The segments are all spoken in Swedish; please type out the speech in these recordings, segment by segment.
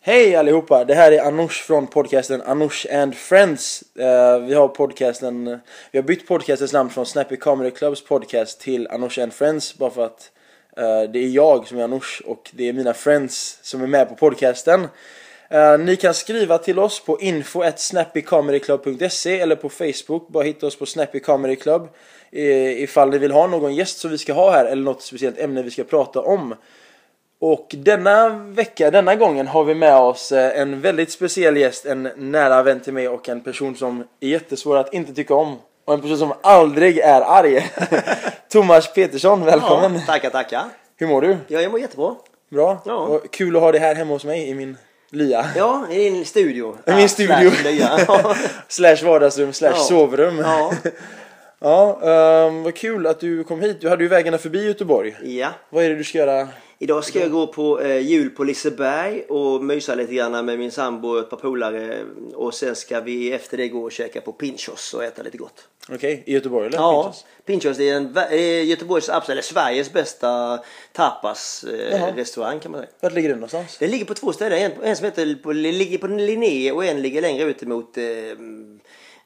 Hej allihopa! Det här är Anoush från podcasten Anoush and Friends. Uh, vi har podcasten, vi har bytt podcastens namn från Snappy Comedy Clubs podcast till Anoush and Friends bara för att uh, det är jag som är Anoush och det är mina friends som är med på podcasten. Uh, ni kan skriva till oss på info.snappycomedyclub.se eller på Facebook. Bara hitta oss på Snappy Comedy Club ifall ni vill ha någon gäst som vi ska ha här eller något speciellt ämne vi ska prata om. Och denna vecka, denna gången har vi med oss eh, en väldigt speciell gäst, en nära vän till mig och en person som är jättesvår att inte tycka om. Och en person som aldrig är arg. Thomas Petersson, välkommen! Ja, tackar, tackar. Hur mår du? Ja, jag mår jättebra. Bra? Ja. Och kul att ha dig här hemma hos mig i min lya. Ja, i din studio. I min studio. slash slash vardagsrum, slash Ja. sovrum. ja. Ja, ehm, vad kul att du kom hit. Du hade ju vägarna förbi Göteborg. ja. Vad är det du ska göra? Idag ska jag gå på eh, jul på Liseberg och mysa lite grann med min sambo och ett par polare. Och sen ska vi efter det gå och käka på Pinchos och äta lite gott. Okej, i Göteborg eller? Ja, Pinchos? Pinchos är, en, är Göteborgs, absolut, eller Sveriges bästa tapas eh, kan man säga. Vart ligger den någonstans? Den ligger på två ställen. En, en som heter på, ligger på Linné och en ligger längre ut mot eh, eh,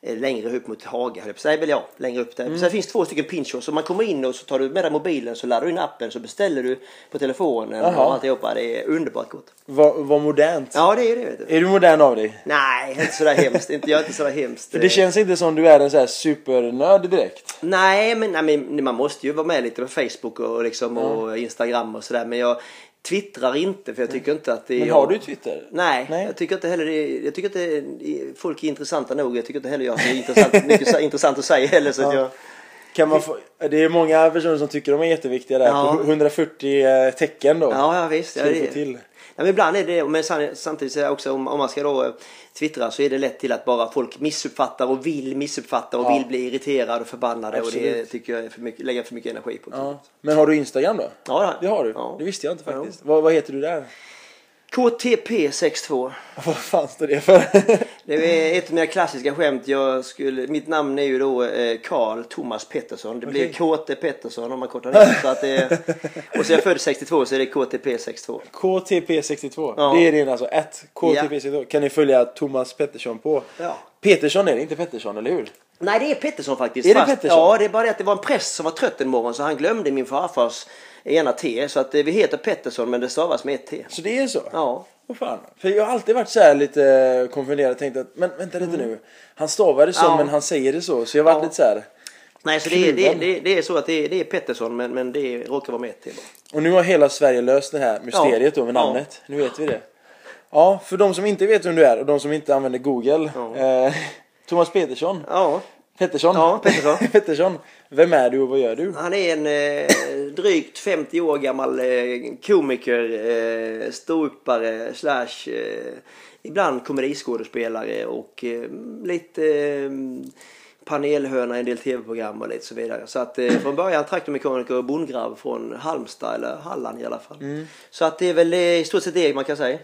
längre upp mot Haga höll jag på ja, längre upp där. Mm. Sen finns två stycken pinchos. Så man kommer in och så tar du med dig mobilen så laddar du in appen så beställer du på telefonen Jaha. och alltihopa. Det är underbart gott. Vad vad modernt. Ja, det är det. Vet du. Är du modern av dig? Nej, inte sådär hemskt. Inte, jag är inte sådär hemskt. För det känns inte som du är en så här supernörd direkt. Nej, men, nej, men man måste ju vara med lite på Facebook och, liksom, och Instagram och sådär. Men jag twittrar inte för jag tycker inte att det är... Men jag- har du Twitter? Nej, Nej. jag tycker inte heller det jag tycker inte folk är intressanta nog. Jag tycker inte heller jag har så intressant, mycket intressant att säga heller. Så att jag, Kan man få, det är många personer som tycker de är jätteviktiga där. Ja. På 140 eh, tecken då. ja, ja visst. Ja, du det, till. Ja, men ibland är det, men sam- samtidigt så är det också om, om man ska då eh, twittra så är det lätt till att bara folk missuppfattar och vill missuppfatta och Ja. vill bli irriterade och förbannade och det Absolut. tycker jag är för mycket, lägga för mycket energi på. Ja. Men har du Instagram då? Ja, Det har du? Ja. Det visste jag inte faktiskt. Vad, vad heter du där? KTP62. Vad fan står det för? Det är ett av mina klassiska skämt. Jag skulle, mitt namn är ju då eh, Karl Thomas Pettersson. Det blir KT Pettersson om man kortar ner det. så att det. Och så jag född 62 så är det KTP62. KTP62. Ja. Det är din alltså, ett KTP62. Kan ni följa Thomas Pettersson på? Ja. Petersson är det, inte Pettersson, eller hur? Nej det är Pettersson faktiskt. Är det Pettersson? Ja det är bara det att det var en präst som var trött en morgon så han glömde min farfars ena T. Så att vi heter Pettersson men det stavas med ett T. Så det är så? Ja. Vad fan. För jag har alltid varit så här lite konfunderad och tänkt att, men vänta lite nu. Han stavar det så Ja. men han säger det så. Så jag har varit Ja. lite så här. Nej så det är, det, det, det är så att det är, Pettersson men, men det råkar vara med ett T. Och nu har hela Sverige löst det här mysteriet då med Ja. namnet. Nu vet vi det. Ja, för de som inte vet vem du är och de som inte använder Google. Eh, Thomas Petersson. Ja. Pettersson. Ja, Pettersson. Pettersson. Vem är du och vad gör du? Han är en eh, drygt 50 år gammal eh, komiker, eh, ståuppare slash eh, ibland komediskådespelare och eh, lite eh, panelhörna i en del tv-program och lite så vidare. Så att eh, från början traktormekaniker och bondgrabb från Halmstad eller Halland i alla fall. Så att det är väl eh, i stort sett det man kan säga.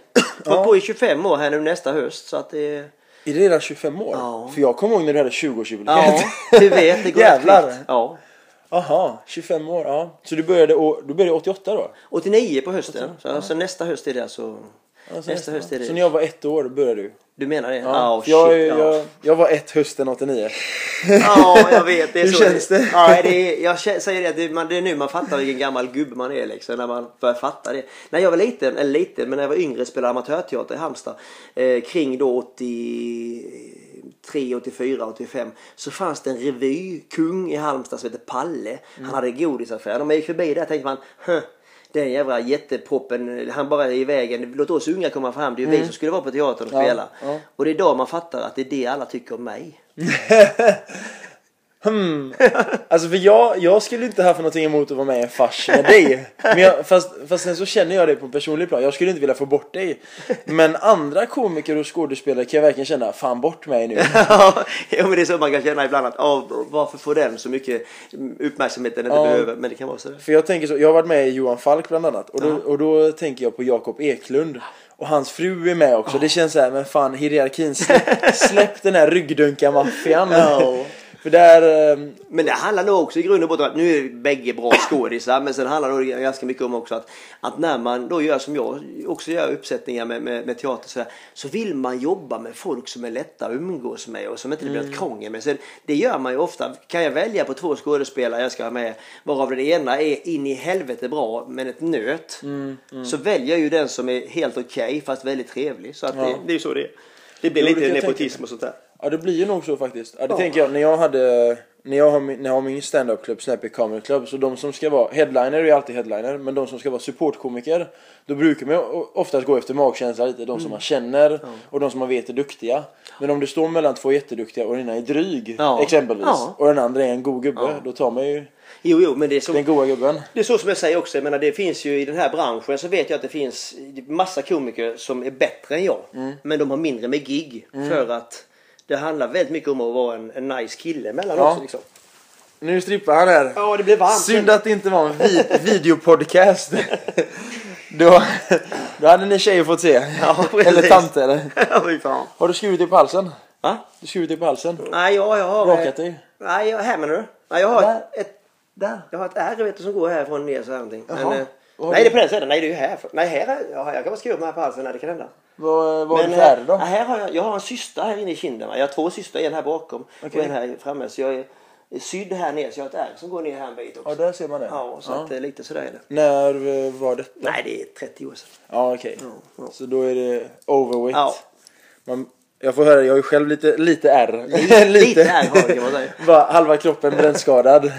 Hållit på i 25 år här nu nästa höst så att det Är det redan 25 år? Ja. För jag kommer ihåg när du hade 20-årsjubileet. Ja, du vet det går Jävlar. Ja. Jaha, 25 år. Ja. Så du började, du började 88 då? 89 på hösten. Så alltså nästa höst är det alltså. Alltså, nästa höst är det. Så när jag var ett år började du? Du menar det? Ja, jag, shit, ja. jag, jag var ett hösten 89. Ja, jag vet. Det är Hur så känns det? Ja, det är, jag säger det, det, man, det är nu man fattar vilken gammal gubbe man är liksom. När man börjar fatta det. När jag var liten, eller liten, men när jag var yngre spelade amatörteater i Halmstad. Eh, kring då 83, 84, 85. Så fanns det en revykung i Halmstad som hette Palle. Mm. Han hade godisaffär. När man gick förbi där tänkte man, "Huh, den jävla jättepoppen, han bara är i vägen. Låt oss unga komma fram. Det är ju vi som skulle vara på teatern och Mm. Ja, spela. ja. Och det är då man fattar att det är det alla tycker om mig. Hmm. Alltså för jag, jag skulle inte haft någonting emot att vara med i en fars med dig. Men jag, fast, fast sen så känner jag dig på en personlig plan. Jag skulle inte vilja få bort dig. Men andra komiker och skådespelare kan jag verkligen känna, fan bort mig nu. Ja, men det är så man kan känna ibland att oh, varför får den så mycket uppmärksamhet den inte Ja. behöver. Men det kan vara så. För jag tänker så, jag har varit med i Johan Falk bland annat. Och då, och då tänker jag på Jakob Eklund. Och hans fru är med också. Det känns så här, men fan hierarkin, släpp, släpp den här ryggdunka maffian. Ja. För där... ehm, Men det handlar nog också i grund och botten om att nu är bägge bra skådisar men sen handlar det nog ganska mycket om också att, att när man då gör som jag också gör uppsättningar med, med, med teater så, här, så vill man jobba med folk som är lätta att umgås med och som inte det blir ett krångel med. Det gör man ju ofta. Kan jag välja på två skådespelare jag ska ha med varav den ena är in i helvete bra men ett nöt så väljer jag ju den som är helt okej fast väldigt trevlig. Så att det, det är ju så det är. Det blir Jo, lite nepotism och sånt där. Ja det blir ju nog så faktiskt. Ja, det Ja. tänker jag när jag hade när jag har min, när jag har min stand-up klubb Snappy Comedy Club så de som ska vara headliner är alltid headliner men de som ska vara supportkomiker då brukar man oftast gå efter magkänsla lite. De som man känner och de som man vet är duktiga. Men om det står mellan två jätteduktiga och den ena är dryg Ja. exempelvis Ja. och den andra är en god gubbe då tar man ju Jo, jo, men det är så. den goda gubben. Det är så som jag säger också. Jag menar, det finns ju i den här branschen så vet jag att det finns massa komiker som är bättre än jag. Mm. Men de har mindre med gig. För att det handlar väldigt mycket om att vara en, en nice kille emellan Ja. också. Liksom. Nu strippar han här. Ja, det blir varmt. Synd att det inte var en vi videopodcast. då, då hade ni tjejer fått se. Ja, eller tanter. eller? Ja. Har du skurit dig på halsen? Va? Du skurit dig på halsen? Nej, jag, jag har... Rakat dig? Nej, jag, här menar du? Nej, jag har Där. ett, ett Där. jag har ett ärr vet du, som går härifrån ner så här någonting. Men, eh, nej, det är på den sidan. Nej, det är ju här. Nej, här är, ja, jag kan vara skruva mig här på halsen. Nej, det kan hända. Vad, du Men för ärr eh, då? här har jag, jag har en syster här inne i kinden. Jag har två systrar, en här bakom Okej. och en här framme. Så jag är sydd här ner så jag har ett ärr som går ner här en bit också. Ja, där ser man det. Ja, så att eh, lite sådär är det. När eh, var det? Nej, det är 30 år sedan. Ja, okej. ja. Så då är det overweight. Ja. Man, jag får höra, jag har ju själv lite, lite ärr. Lite ärr har jag, man säga. Var halva kroppen brännskadad.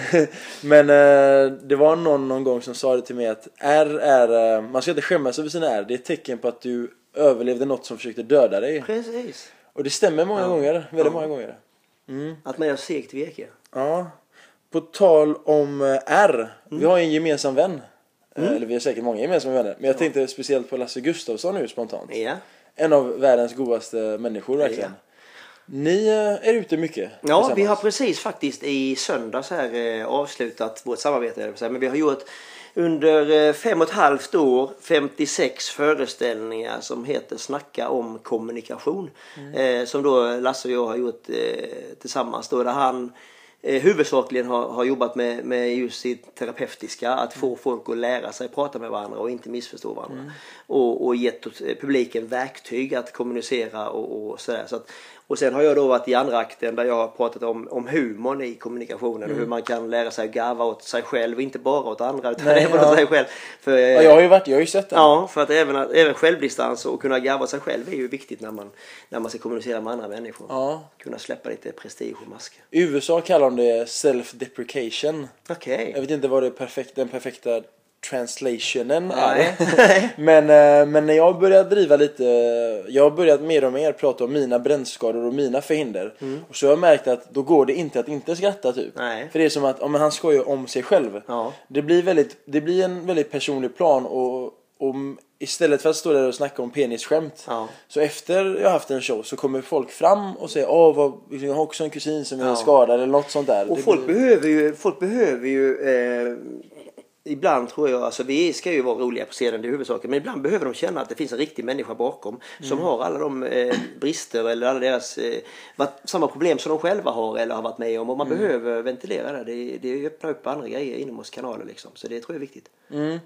Men eh, det var någon någon gång som sa det till mig att ärr är, man ska inte skämmas över sina ärr. Det är ett tecken på att du överlevde något som försökte döda dig. Precis. Och det stämmer många gånger, väldigt Ja. många gånger. Att man är segt vek. Ja. På tal om eh, R. Vi Mm. har ju en gemensam vän. Eh, Eller vi har säkert många gemensamma vänner. Men jag tänkte speciellt på Lasse Gustafsson nu spontant. Ja. En av världens godaste människor verkligen. Ni eh, är ute mycket Ja, vi har precis faktiskt i söndags här avslutat vårt samarbete. Men vi har gjort under eh, fem och ett halvt år 56 föreställningar som heter Snacka om kommunikation. Eh, som då Lasse och jag har gjort eh, tillsammans. Då, där han eh, huvudsakligen har, har jobbat med, med just sitt terapeutiska. Att få folk att lära sig prata med varandra och inte missförstå varandra. Och, och gett eh, publiken verktyg att kommunicera och, och sådär. Så att, och sen har jag då varit i andra akten där jag har pratat om, om humorn i kommunikationen och hur man kan lära sig att garva åt sig själv inte bara åt andra utan Nej, även ja. åt sig själv. För, Ja, jag har ju varit, jag har ju sett den. Ja, för att även, även självdistans och kunna garva sig själv är ju viktigt när man, när man ska kommunicera med andra människor. Ja. Kunna släppa lite prestige och masker. I USA kallar de det self-deprecation. Okej. Jag vet inte vad det perfekt, den perfekta translationen Nej. är. men, eh, men när jag började driva lite, jag har börjat mer och mer prata om mina brännskador och mina förhinder. Och så har jag märkt att då går det inte att inte skratta typ. Nej. För det är som att, om han skojar om sig själv. Ja. Det, blir väldigt, det blir en väldigt personlig plan och, och istället för att stå där och snacka om penisskämt. Ja. Så efter jag haft en show så kommer folk fram och säger åh vad, jag har också en kusin som är Ja. skadad eller något sånt där. Och Det folk blir- behöver ju, folk behöver ju eh, Ibland tror jag, alltså vi ska ju vara roliga på scenen, det är huvudsaken. Men ibland behöver de känna att det finns en riktig människa bakom. Som har alla de eh, brister eller alla deras, eh, samma problem som de själva har eller har varit med om. Och man behöver ventilera det. Det, det öppnar upp andra grejer inom oss kanaler liksom. Så det tror jag är viktigt. Mm.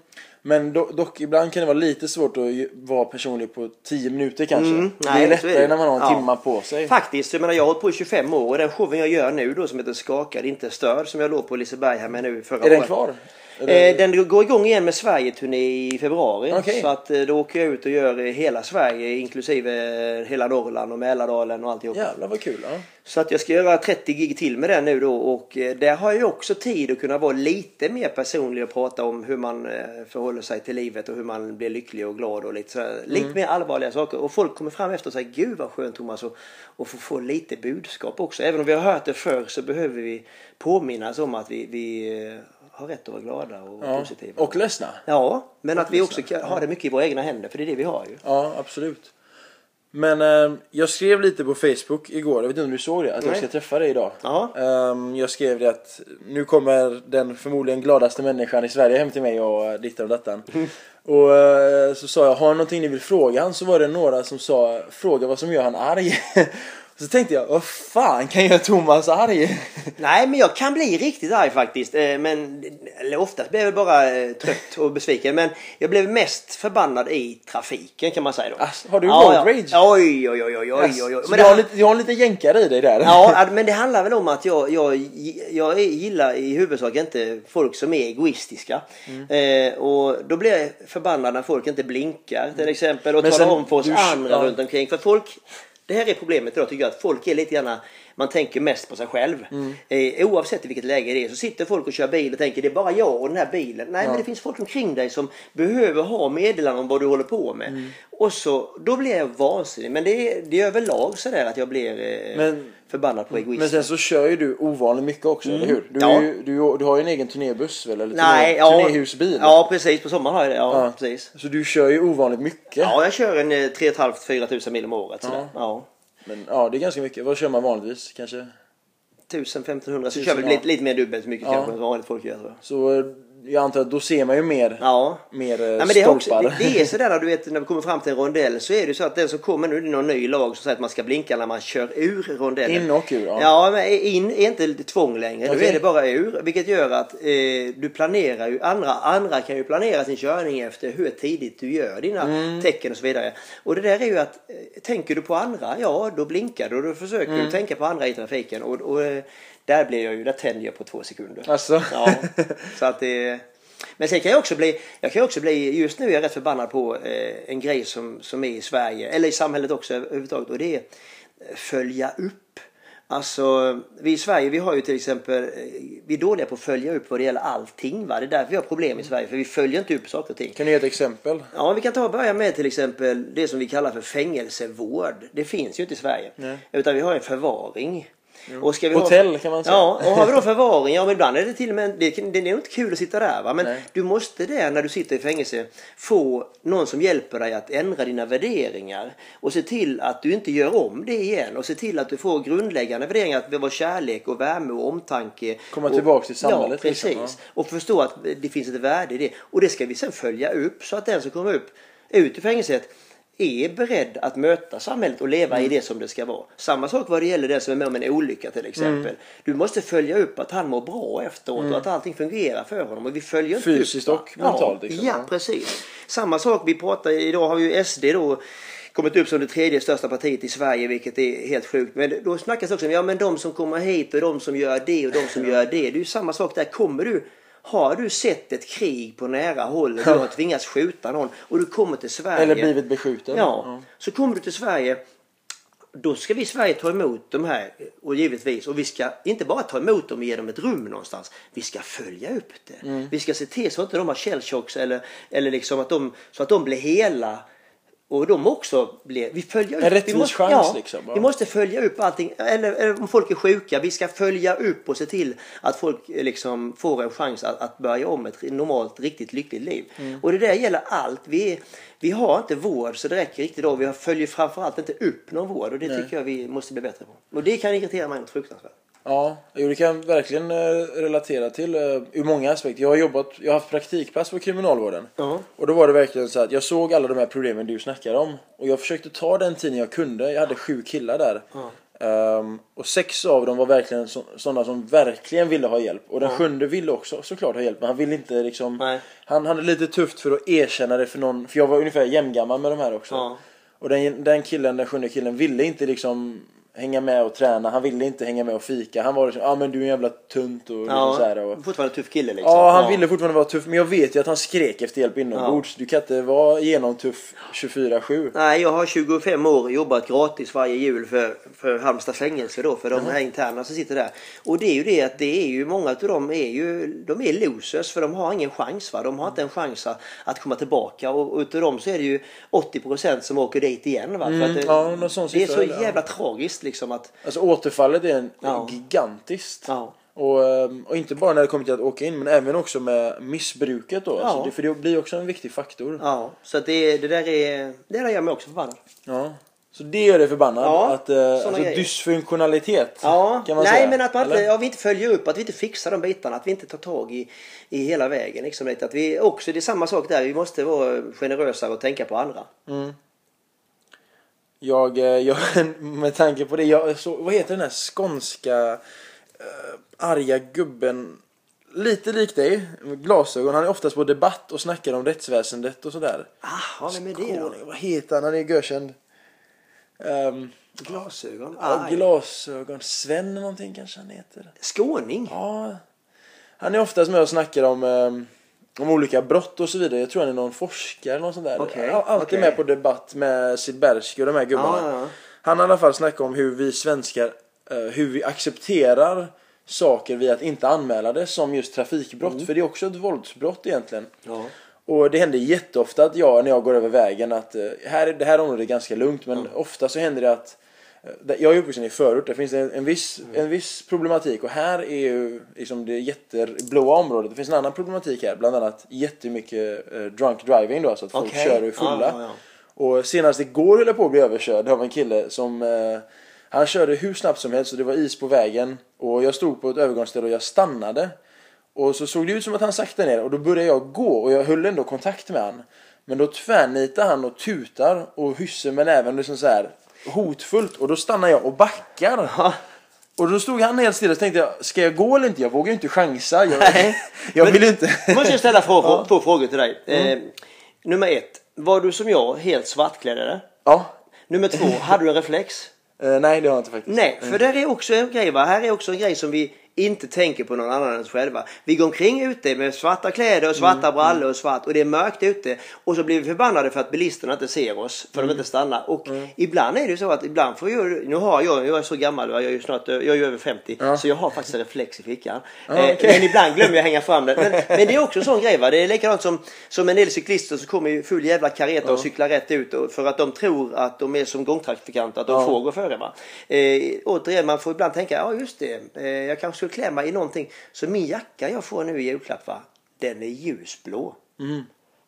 Men do, dock ibland kan det vara lite svårt att vara personlig på 10 minuter kanske. Mm, det nej, är är lättare det. när man har en Ja. timma på sig. Faktiskt, jag menar jag har hållit på i 25 år och den showen jag gör nu då som heter Skakad inte störd som jag låg på Liseberg här med nu förra Är den året. kvar? Eh, den går igång igen med Sverige-turné i februari. Okej. Så att eh, då åker jag ut och gör eh, hela Sverige inklusive hela Norrland och Mälardalen och alltihop. Jävlar vad kul. Ja. Så att jag ska göra 30 gig till med den nu då och där har jag ju också tid att kunna vara lite mer personlig och prata om hur man förhåller sig till livet och hur man blir lycklig och glad och lite sådär, lite mer allvarliga saker. Och folk kommer fram efter och säger gud vad skönt Thomas att och få, få lite budskap också. Även om vi har hört det förr så behöver vi påminnas om att vi, vi har rätt att vara glada och Ja. positiva. Och ledsna. Ja, men att vi också kan ha det mycket i våra egna händer för det är det vi har ju. Ja, absolut. Men eh, jag skrev lite på Facebook igår, jag vet inte om du såg det, att jag Nej. ska träffa dig idag. Ehm, jag skrev det att nu kommer den förmodligen gladaste människan i Sverige hem till mig och uh, dittan och dattan. Och eh, så sa jag, har någonting ni vill fråga han? Så var det några som sa, fråga vad som gör han arg. Så tänkte jag, vad fan kan göra Thomas arg? Nej, men jag kan bli riktigt arg faktiskt. Eh, Men eller oftast blir jag bara eh, trött och besviken. Men jag blev mest förbannad i trafiken kan man säga då. Alltså, har du ja, road ja. rage? Oj, oj, oj, oj, oj, oj. Så Men du, har lite, du har en liten jänkare i dig där? Ja, men det handlar väl om att jag, jag, jag gillar i huvudsak inte folk som är egoistiska. Mm. Eh, och då blir jag förbannad när folk inte blinkar till exempel och Men talar om för oss du- andra ja. runt omkring. För folk, det här är problemet då tycker jag, att folk är lite grann man tänker mest på sig själv. Mm. Eh, oavsett i vilket läge det är så sitter folk och kör bil och tänker det är bara jag och den här bilen. Nej men det finns folk omkring dig som behöver ha meddelanden om vad du håller på med. Mm. Och så, då blir jag vansinnig. Men det är, det är överlag sådär att jag blir eh, Men- förbannad på egoism. Men sen så kör ju du ovanligt mycket också, eller hur? Du, Ja. ju, du, du har ju en egen turnébuss väl? Eller Nej, turné, ja, turnéhusbil? Ja precis, på sommaren har jag det. Ja, Ja. precis. Så du kör ju ovanligt mycket. Ja, jag kör en eh, 3 500-4 tusen mil om året. Sådär. Ja. Men ja, det är ganska mycket. Vad kör man vanligtvis? Kanske? 1000-1500 så Tusen, kör vi lite, lite mer dubbelt så mycket kanske än vanligt folk gör. Så eh, jag antar att då ser man ju mer, Ja. mer eh, Ja, men det, är också, det, det är sådär när du vet när vi kommer fram till en rondell så är det så att den som kommer nu, det är någon ny lag som säger att man ska blinka när man kör ur rondellen. In och ur, ja. Ja, men in är inte tvång längre. Nu Okej. är det bara ur. Vilket gör att eh, du planerar ju, andra, andra kan ju planera sin körning efter hur tidigt du gör dina Mm. tecken och så vidare. Och det där är ju att, eh, tänker du på andra, ja då blinkar du och då försöker Mm. du tänka på andra i trafiken. Och, och eh, där blir jag ju, där tänder jag på två sekunder. Alltså. Ja, så att det... Men sen kan jag också bli, jag kan också bli, just nu är jag rätt förbannad på eh, en grej som, som är i Sverige, eller i samhället också överhuvudtaget, och det är eh, följa upp. Alltså, vi i Sverige, vi har ju till exempel, eh, vi är dåliga på att följa upp vad det gäller allting. Va? Det är därför vi har problem i Sverige, för vi följer inte upp saker och ting. Kan du ge ett exempel? Ja, vi kan ta och börja med till exempel det som vi kallar för fängelsevård. Det finns ju inte i Sverige. Nej. Utan vi har en förvaring. Och ska vi Hotell, ha... kan man säga. Ja, och har vi då förvaring, ja men ibland är det till och med, det, det är inte kul att sitta där va. Men Nej. du måste där när du sitter i fängelse få någon som hjälper dig att ändra dina värderingar. Och se till att du inte gör om det igen. Och se till att du får grundläggande värderingar, att det var kärlek och värme och omtanke. Komma och, tillbaks till samhället, Ja, precis. liksom, ja. Och förstå att det finns ett värde i det. Och det ska vi sen följa upp så att den som kommer upp ut ur fängelset är beredd att möta samhället och leva Mm. i det som det ska vara. Samma sak vad det gäller den som är med om en olycka till exempel. Mm. Du måste följa upp att han mår bra efteråt och att allting fungerar för honom. Och vi följer Fysiskt upp, och mentalt, Ja, liksom. ja, Ja. precis. Samma sak vi pratar, idag har ju SD då kommit upp som det tredje största partiet i Sverige vilket är helt sjukt. Men då snackas det också om ja men de som kommer hit och de som gör det och de som gör det. Det är ju samma sak där. Kommer du har du sett ett krig på nära håll och du har tvingats skjuta någon och du kommer till Sverige. Eller blivit beskjuten. Ja, så kommer du till Sverige då ska vi i Sverige ta emot de här och givetvis och vi ska inte bara ta emot dem och ge dem ett rum någonstans. Vi ska följa upp det. Mm. Vi ska se till så att inte de har shellshocks eller, eller liksom att de, så att de blir hela och de också blir, vi följer upp. En rättvis vi måste, chans, ja, liksom, ja. Vi måste följa upp allting. Eller, eller om folk är sjuka, vi ska följa upp och se till att folk eh, liksom får en chans att, att börja om ett normalt, riktigt lyckligt liv. Mm. Och det där gäller allt. Vi, vi har inte vård så det räcker riktigt då. Vi följer framförallt inte upp någon vård och det Nej. tycker jag vi måste bli bättre på. Och det kan irritera mig något fruktansvärt. Ja, jo, det kan jag verkligen eh, relatera till eh, ur många aspekter. Jag har jobbat, jag har haft praktikpass på kriminalvården. Ja. Och då var det verkligen så att jag såg alla de här problemen du snackar om. Och jag försökte ta den tiden jag kunde. Jag hade sju killar där. Ehm, och sex av dem var verkligen så, sådana som verkligen ville ha hjälp. Och den sjunde ville också såklart ha hjälp. Men han ville inte liksom... Nej. Han hade lite tufft för att erkänna det för någon. För jag var ungefär jämngammal med de här också. Och den, den killen, den sjunde killen, ville inte liksom hänga med och träna. Han ville inte hänga med och fika. Han var liksom, ja ah, men du är en jävla tunt och liksom så här. Och, Fortfarande tuff kille liksom. Ja, han ville fortfarande vara tuff. Men jag vet ju att han skrek efter hjälp inombords. Du kan inte vara genomtuff 24-7. Nej, jag har 25 år jobbat gratis varje jul för, för Halmstad fängelse då, för de här interna som sitter där. Och det är ju det att det är ju många av dem är ju, de är losers för de har ingen chans va. De har inte en chans att, komma tillbaka och utav dem så är det ju 80% som åker dit igen va. Att det, Mm, ja, det är så ja. jävla tragiskt liksom att, Alltså återfallet är en Ja. gigantiskt. ja. Och, ehm, och inte bara när det kommer till att åka in men även också med missbruket då. Ja. Alltså, det, för det blir också en viktig faktor. Ja, så att det, det där är, det där gör mig också förbannad. Ja. Så det gör det förbannad. Ja, att, eh, alltså grejer. dysfunktionalitet. Ja, kan man nej säga. men att man inte, ja, vi inte följer upp, att vi inte fixar de bitarna, att vi inte tar tag i, i hela vägen. Liksom, att vi också, det är samma sak där, vi måste vara generösare och tänka på andra. Jag, eh, jag, med tanke på det, jag så, vad heter den här skånska uh, arga gubben? Lite lik dig, med glasögon. Han är oftast på debatt och snackar om rättsväsendet och sådär. Ah, vem är det då? Vad heter han? Han är görkänd. Um, Glasögon? ja, glasögon. Sven någonting kanske han heter. Skåning? Ja. Han är oftast med och snackar om, um, om olika brott och så vidare. Jag tror han är någon forskare eller något sånt där. Är alltid okej. med på debatt med Silbersky och de här gubbarna. Ja, ja. Han har i alla fall snackat om hur vi svenskar, eh, hur vi accepterar saker vid att inte anmäla det som just trafikbrott. Mm. För det är också ett våldsbrott egentligen. Ja. Och det händer jätteofta att jag när jag går över vägen att eh, här, det här området är ganska lugnt men ofta så händer det att jag är uppvuxen i förort, där finns det en, en, viss, en viss problematik och här är ju liksom det jätteblåa området. Det finns en annan problematik här, bland annat jättemycket eh, drunk driving då, alltså att folk Okej. kör och är fulla. Ja, ja, ja. Och senast igår höll jag på att bli överkörd av en kille som eh, Han körde hur snabbt som helst och det var is på vägen och jag stod på ett övergångsställe och jag stannade. Och så såg det ut som att han saktade ner och då började jag gå och jag höll ändå kontakt med han. Men då tvärnitar han och tutar och hyser med näven liksom så här hotfullt och då stannar jag och backar. Och då stod han helt stilla och tänkte jag, ska jag gå eller inte? Jag vågar ju inte chansa. Jag, jag vill inte. Måste jag ställa frågor, två frågor till dig. Eh, nummer ett. Var du som jag helt svartklädd eller? Ja. Nummer två. Hade du en reflex? Eh, nej det har jag inte faktiskt. Nej, för där är också en grej va. Här är också en grej som vi inte tänker på någon annan än oss själva. Vi går omkring ute med svarta kläder och svarta brallor och svart och det är mörkt ute och så blir vi förbannade för att bilisterna inte ser oss för de inte stannar. Och ibland är det så att ibland får jag, nu har jag, jag är så gammal, jag är ju snart, jag är ju över 50 Ja. så jag har faktiskt en reflex i fickan. Ja, Eh, okej. Men ibland glömmer jag hänga fram den. Men, men det är också en sån grej va. Det är likadant som, som en del cyklister som kommer i full jävla kareta och cyklar rätt ut och, för att de tror att de är som gångtrafikanter, att de Ja. får gå före va. Eh, återigen, man får ibland tänka, ja just det, eh, jag kanske skulle klä mig i någonting. Så min jacka jag får nu i julklapp va, den är ljusblå.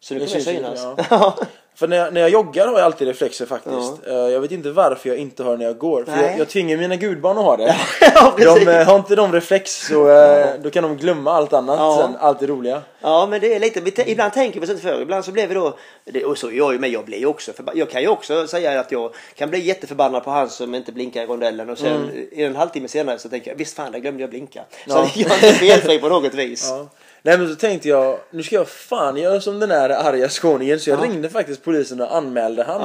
Så det Det kommer ju, synas. ja. För när jag, när jag joggar har jag alltid reflexer faktiskt. Eh, Jag vet inte varför jag inte har det när jag går. För jag, jag tvingar mina gudbarn att ha det. Ja, de, eh, har inte de reflex så eh, då kan de glömma allt annat Ja. sen. Allt det roliga. Ja men det är lite, ibland tänker vi oss inte för. Ibland så blir vi då, det, och så jag ju med, jag blir ju också förba- Jag kan ju också säga att jag kan bli jätteförbannad på han som inte blinkar i rondellen och sen en halvtimme senare så tänker jag visst fan där glömde jag blinka. Så Ja. jag är inte felfri på något vis. Nej men så tänkte jag, nu ska jag fan göra som den här arga skåningen. Så jag Ja. ringde faktiskt polisen och anmälde han.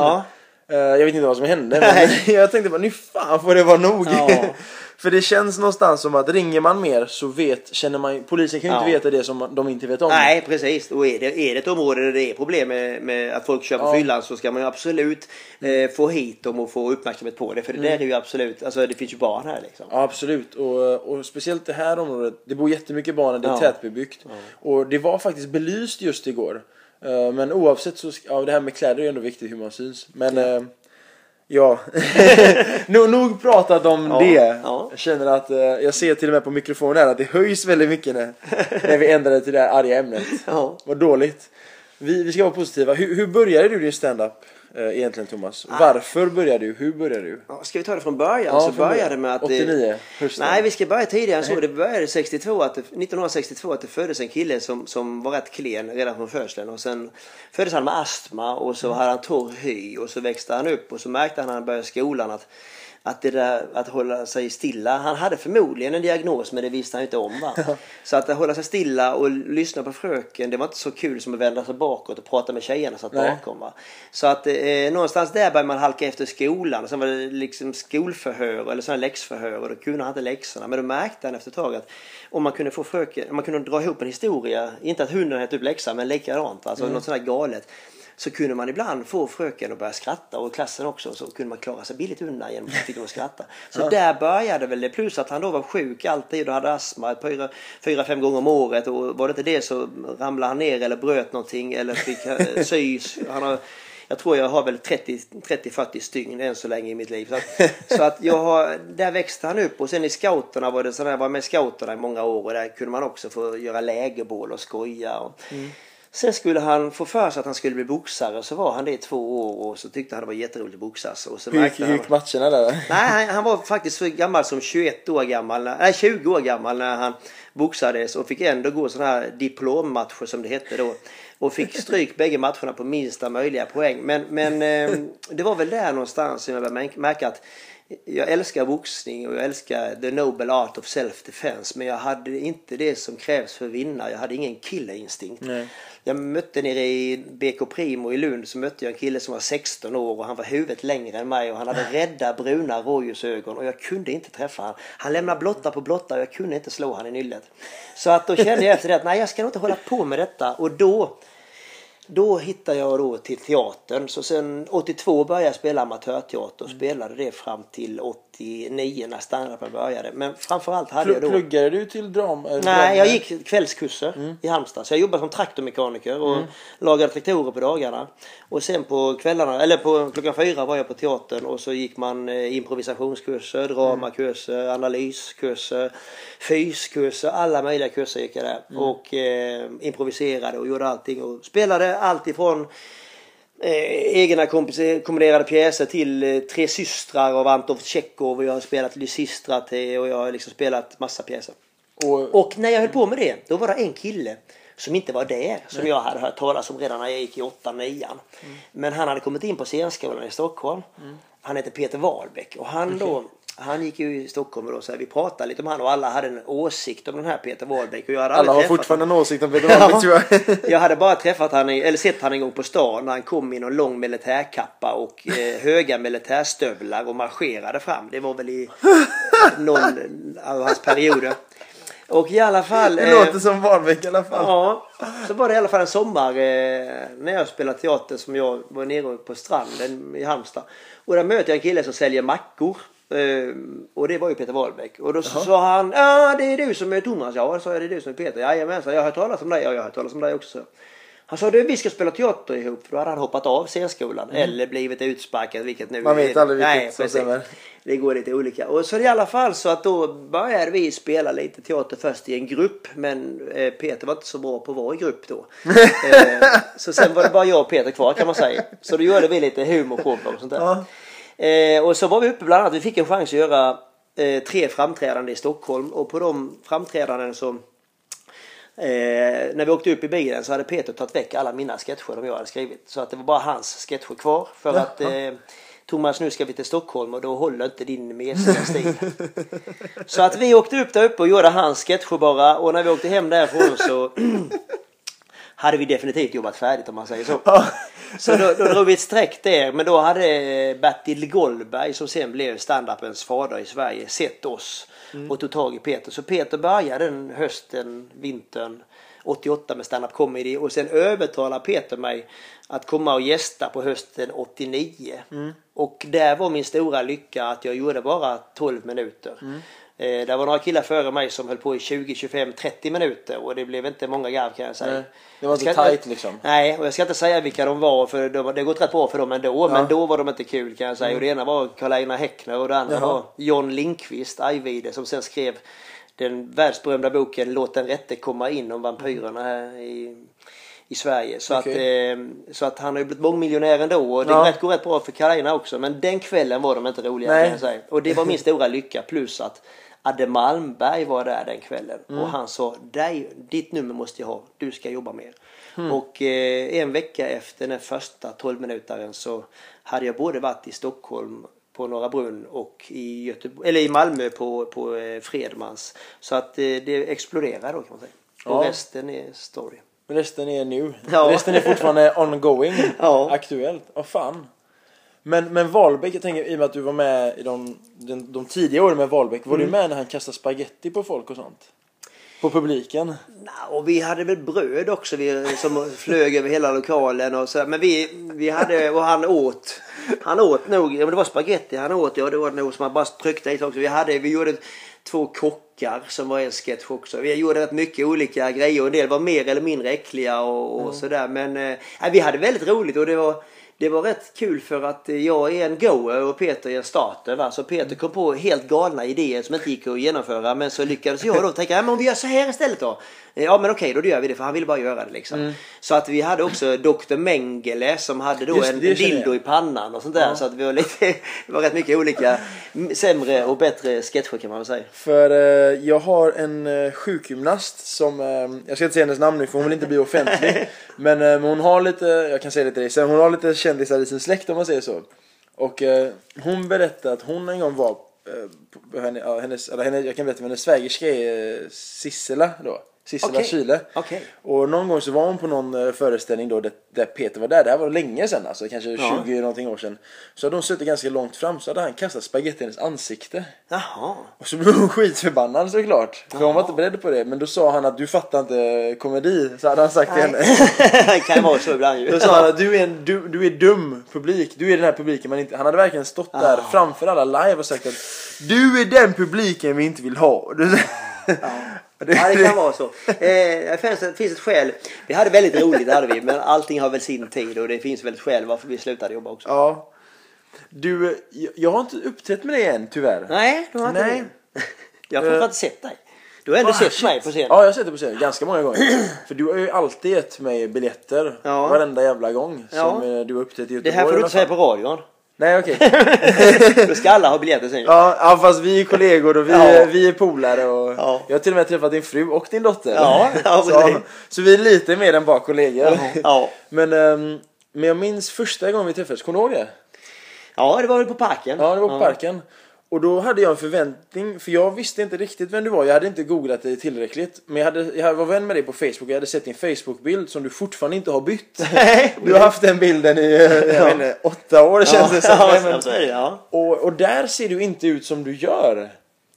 Eh, Jag vet inte vad som hände men jag tänkte bara nu fan får det vara nog. Ja. För det känns någonstans som att ringer man mer så vet, känner man polisen kan ju inte Ja. veta det som de inte vet om. Nej precis och är det, är det ett område där det är problem med, med att folk kör på Ja. fyllan så ska man ju absolut eh, få hit dem och få uppmärksamhet på det. För det där är ju absolut, alltså det finns ju barn här liksom. Ja, absolut. Och, och speciellt det här området. Det bor jättemycket barn, det är Ja. tätbebyggt. Och det var faktiskt belyst just igår. Eh, Men oavsett så, ja det här med kläder är ju ändå viktigt hur man syns. Men ja, ja. nog, nog pratat om Ja, det. ja. Jag känner att, eh, jag ser till och med på mikrofonen här att det höjs väldigt mycket när, när vi ändrade till det här arga ämnet. Ja. Vad dåligt. Vi, vi ska vara positiva. Hur, hur började du din stand-up eh, egentligen Thomas? Ah. Varför började du? Hur började du? Ska vi ta det från början? Ja, så började det med att... 89, hösten. Nej, vi ska börja tidigare än så. Det började 62 att det, 1962 att det föddes en kille som, som var rätt klen redan från födseln. Och sen föddes han med astma och så hade han torr hy och så växte han upp och så märkte han när han började skolan att att det där att hålla sig stilla. Han hade förmodligen en diagnos men det visste han inte om. Va? Så att hålla sig stilla och lyssna på fröken det var inte så kul som att vända sig bakåt och prata med tjejerna som satt bakom. Va? Så att eh, någonstans där började man halka efter skolan. Sen var det liksom skolförhör eller sådana läxförhör och då kunde han inte läxorna. Men då märkte han efter ett tag att om man kunde få fröken, om man kunde dra ihop en historia, inte att hunden hette upp läxan men likadant, alltså något sånt där galet. Så kunde man ibland få fröken att börja skratta och klassen också så kunde man klara sig billigt undan genom att fick dem att skratta. Så där började väl det. Plus att han då var sjuk alltid och hade astma fyra, fyra, fem gånger om året och var det inte det så ramlade han ner eller bröt någonting eller fick eh, sys. Han har, jag tror jag har väl 30-40 stygn än så länge i mitt liv. Så att, så att jag har, där växte han upp och sen i scouterna var det sådär, var med scouterna i många år och där kunde man också få göra lägerbål och skoja. Och, Sen skulle han få för sig att han skulle bli boxare så var han det i två år och så tyckte han det var jätteroligt att boxas. Och så Hur gick, han, gick matcherna där? Nej, han, var faktiskt så gammal som 21 år gammal, nej 20 år gammal när han boxades och fick ändå gå sådana här diplommatcher som det hette då. Och fick stryk bägge matcherna på minsta möjliga poäng. Men, men eh, det var väl där någonstans som jag började märka att jag älskar boxning och jag älskar the noble art of self-defense. Men jag hade inte det som krävs för att vinna. Jag hade ingen killerinstinkt. Nej. Jag mötte nere i BK Primo i Lund så mötte jag en kille som var 16 år och han var huvudet längre än mig och han hade rädda bruna rådjursögon och jag kunde inte träffa honom. Han lämnade blotta på blotta och jag kunde inte slå honom i nyllet. Så att då kände jag efter det att nej jag ska nog inte hålla på med detta och då då hittade jag då till teatern. Så sen 82 började jag spela amatörteater och spelade det fram till 80. 89 när standupen började. Men framförallt hade jag då... Pluggade du till dram? äh, Nej, dram- jag gick kvällskurser i Halmstad. Så jag jobbade som traktormekaniker och lagade traktorer på dagarna. Och sen på kvällarna, eller på klockan fyra var jag på teatern och så gick man eh, improvisationskurser, dramakurser, analyskurser, fyskurser, alla möjliga kurser gick jag där. Och eh, improviserade och gjorde allting och spelade allt ifrån eh, egna kombinerade pjäser till eh, Tre systrar av Antov Tjechov och jag har spelat Lysistra till och jag har liksom spelat massa pjäser. Och, Och när jag höll på med det, då var det en kille som inte var där, som jag hade hört talas om redan när jag gick i 8 9 Men han hade kommit in på scenskolan i Stockholm. Han heter Peter Wahlbeck och han då han gick ju i Stockholm och då, så här, vi pratade lite om han och alla hade en åsikt om den här Peter Wahlbeck. Och jag hade alla har fortfarande en åsikt om Peter. Wahlbeck tror jag. jag hade bara träffat han, eller sett han en gång på stan när han kom i någon lång militärkappa och eh, höga militärstövlar och marscherade fram. Det var väl i någon av hans perioder. Och i alla fall... Det eh, låter som Wahlbeck i alla fall. Ja, så var det i alla fall en sommar eh, när jag spelade teater som jag var nere på stranden i Halmstad. Och där möter jag en kille som säljer mackor. Eh, och det var ju Peter Wahlbeck. Och då sa han, ja det är du som är Thomas. Ja, sa jag, det är du som är Peter. Jajamensan, jag har hört talas om dig. Ja, jag har hört talas om dig också. Han sa, du vi ska spela teater ihop. För då hade han hoppat av scenskolan. Eller blivit utsparkad, vilket nu Man vet är- aldrig vilket Nej, som stämmer. Det går lite olika. Och så i alla fall så att då började vi spela lite teater först i en grupp. Men eh, Peter var inte så bra på att vara i grupp då. eh, så sen var det bara jag och Peter kvar kan man säga. Så då gjorde vi lite humorshow och sånt där. Ja. Eh, och så var vi uppe bland annat. Vi fick en chans att göra eh, tre framträdanden i Stockholm. Och på de framträdanden så Eh, när vi åkte upp i bilen så hade Peter tagit väck alla mina sketcher som jag hade skrivit. Så att det var bara hans sketcher kvar. För Ja. att eh, Thomas nu ska vi till Stockholm och då håller inte din mesiga stil. så att vi åkte upp där uppe och gjorde hans sketcher bara. Och när vi åkte hem därifrån så hade vi definitivt jobbat färdigt om man säger så. Så då, då drog vi ett streck där. Men då hade Bertil Goldberg som sen blev standupens fader i Sverige sett oss och tog tag i Peter. Så Peter började den hösten, vintern 88 med stand-up comedy och sen övertalade Peter mig att komma och gästa på hösten 89. Och där var min stora lycka att jag gjorde bara 12 minuter. Eh, det var några killar före mig som höll på i 20, 25, 30 minuter och det blev inte många garv kan jag säga. Nej, det var inte tight liksom. Nej, och jag ska inte säga vilka de var för de, det har gått rätt bra för dem ändå. Men då var de inte kul kan jag säga. Och det ena var Karl-Einar Häckner och det andra Jaha. var John Lindqvist, Ajvide, som sen skrev den världsberömda boken Låt den rätte komma in om vampyrerna här i, i Sverige. Så, Okej. att, eh, så att han har ju blivit mångmiljonär ändå och det Ja. rätt, går rätt bra för Karl-Einar också. Men den kvällen var de inte roliga Nej. kan jag säga. Och det var min stora lycka plus att Adde Malmberg var där den kvällen Mm. och han sa dig, ditt nummer måste jag ha, du ska jobba mer. Mm. Och eh, en vecka efter den första 12 minutaren så hade jag både varit i Stockholm på Norra Brunn och i, Göteborg, eller i Malmö på, på eh, Fredmans. Så att eh, det exploderade då kan man säga. Och Ja. resten är story. Resten är nu. Ja. Resten är fortfarande ongoing. Ja. Aktuellt. Åh fan. Men, men Wahlbeck, jag tänker i och med att du var med i de, de, de tidiga åren med Wahlbeck. Var Mm. du med när han kastade spaghetti på folk och sånt? På publiken? Nå, Och vi hade väl bröd också vi, som flög över hela lokalen och så. Men vi, vi hade, och han åt. Han åt nog, ja, det var spaghetti han åt ja. Det var nog som han bara tryckte i också. Vi hade, vi gjorde två kockar som var en sketch också. Vi gjorde rätt mycket olika grejer och en del var mer eller mindre äckliga och, och sådär. Men eh, vi hade väldigt roligt och det var det var rätt kul för att jag är en goer och Peter är en starter. Va? Så Peter kom på helt galna idéer som inte gick att genomföra. Men så lyckades jag då tänka, ja, men om vi gör så här istället då. Ja men okej, då gör vi det för han ville bara göra det liksom. Så att vi hade också Dr Mengele som hade då Just en, en dildo i pannan och sånt där. Så att vi var lite, det var rätt mycket olika sämre och bättre sketcher kan man väl säga. För eh, jag har en eh, sjukgymnast som, eh, jag ska inte säga hennes namn nu för hon vill inte bli offentlig. men eh, hon har lite, jag kan säga det till dig sen, hon har lite kändisar i sin släkt om man säger så. Och eh, hon berättade att hon en gång var, eh, på henne, ja, hennes, eller henne, jag kan berätta, men hennes svägerska är eh, Sissela då. Sissela Okej. Kyle. Okej. Och någon gång så var hon på någon eh, föreställning då där, där Peter var där. Det här var länge sedan alltså, kanske Ja. 20 någonting år sedan. Så hade hon suttit ganska långt fram så hade han kastat spagetti i hennes ansikte. Jaha. Och så blev hon skitförbannad såklart. För hon var inte beredd på det. Men då sa han att du fattar inte komedi. Så hade han sagt till henne. det kan vara så ibland ju. Då sa han att du är, en, du, du är dum publik. Du är den här publiken man inte... Han hade verkligen stått där Ah. framför alla live och sagt att du är den publiken vi inte vill ha. Ja, det kan vara så. Eh, det, finns, ett skäl. Vi hade väldigt roligt, hade vi. Men allting har väl sin tid och det finns väl ett skäl varför vi slutade jobba också. Ja. Du, jag- har inte uppträtt med dig än tyvärr. Nej, du har inte Nej. det. Jag har fortfarande inte sett dig. Du har ändå Ah, sett shit. mig på scen. Ja, jag har sett det på scen ganska många gånger. För du har ju alltid gett mig biljetter. Ja. Varenda jävla gång Ja. som eh, du har uppträtt i Göteborg. Det här får du inte säga på radion. Nej, okej. Då ska alla ha biljetter sen. Ja, ja, fast vi är kollegor och vi, Ja. vi är polare och Ja. jag har till och med träffat din fru och din dotter. Ja, ja, så, så vi är lite mer än bara kollegor. Ja. Men, ehm, men jag minns första gången vi träffades, kommer du ihåg det? ja, det var väl på parken. Ja, det var på parken. Och då hade jag en förväntning, för jag visste inte riktigt vem du var. Jag hade inte googlat dig tillräckligt. Men jag, hade, jag var vän med dig på Facebook och jag hade sett din Facebook-bild som du fortfarande inte har bytt. Nej. Du har haft den bilden i eh, jag inte, åtta år känns det som. Ja, men- och där ser du inte ut som du gör.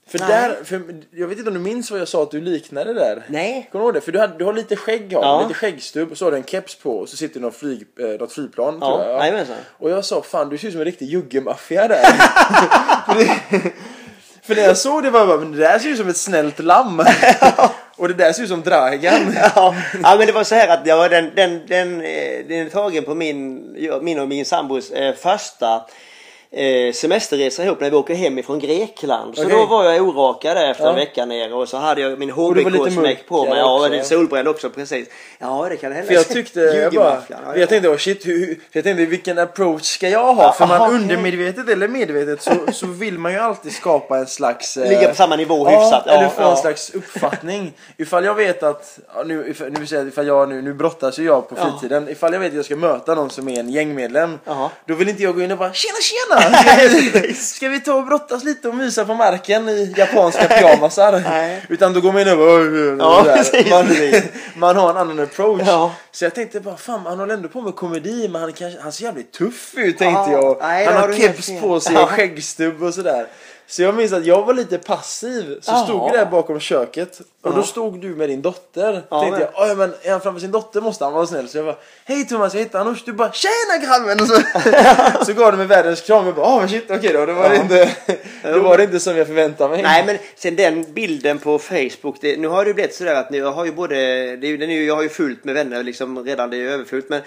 För Nej. där, för jag vet inte om du minns vad jag sa att du liknade där? Nej. Kommer du ihåg det? För du, hade, du har lite skägg du, Ja. lite skäggstubb och så har du en keps på och så sitter du i flyg, eh, något flygplan Ja, tror jag. jajamensan. Och jag sa fan du ser ut som en riktig juggemaffia där. för, det, för när jag såg det var jag bara, men det där ser ut som ett snällt lamm. och det där ser ut som Dragan. Ja, ja men det var så här att ja, den, den, den, eh, den är tagen på min, min och min sambos eh, första eh, semesterresa ihop när vi åker hem ifrån Grekland. Så Okej. då var jag orakad efter Ja. en vecka ner och så hade jag min HBK-smäck på mig. Ja, lite solbränd också precis. Ja, det kan hända. För jag tyckte, jag bara, ja, jag tänkte, oh shit, hur, jag tänkte vilken approach ska jag ha? För man aha, undermedvetet eller medvetet så, så vill man ju alltid skapa en slags... eh, Ligga på samma nivå Ja, hyfsat. eller få ja. en slags uppfattning. ifall jag vet att, ja, nu, ifall, nu, ifall jag, nu, nu brottas ju jag på Ja. fritiden. Ifall jag vet att jag ska möta någon som är en gängmedlem. Då vill inte jag gå in och bara tjena tjena! Ska vi, ta och brottas lite och mysa på marken i japanska pyjamasar? Utan då går man in och bara, man, man har en annan approach. Ja. Så jag tänkte bara, fan han håller ändå på med komedi men han, kanske, han ser jävligt tuff ut tänkte Ja, jag. nej, han har keps på sig och skäggstubb och sådär. Så jag minns att jag var lite passiv. Så Ja. stod jag där bakom köket och då stod du med din dotter. Ja, tänkte men- jag, "Oj, men är han framför sin dotter måste han vara snäll. Så jag bara, hej Thomas jag heter Anoush. Du bara, tjena grabben! Och så, så gav du mig världens kram. Jag bara, åh shit okej då. Det var, det inte, det var det inte som jag förväntade mig. Nej men sen den bilden på Facebook. Det, nu har det blivit sådär att nu, jag har ju både, det är, ju- den är, ju- jag har ju fullt med vänner liksom redan, det är ju överfullt. Men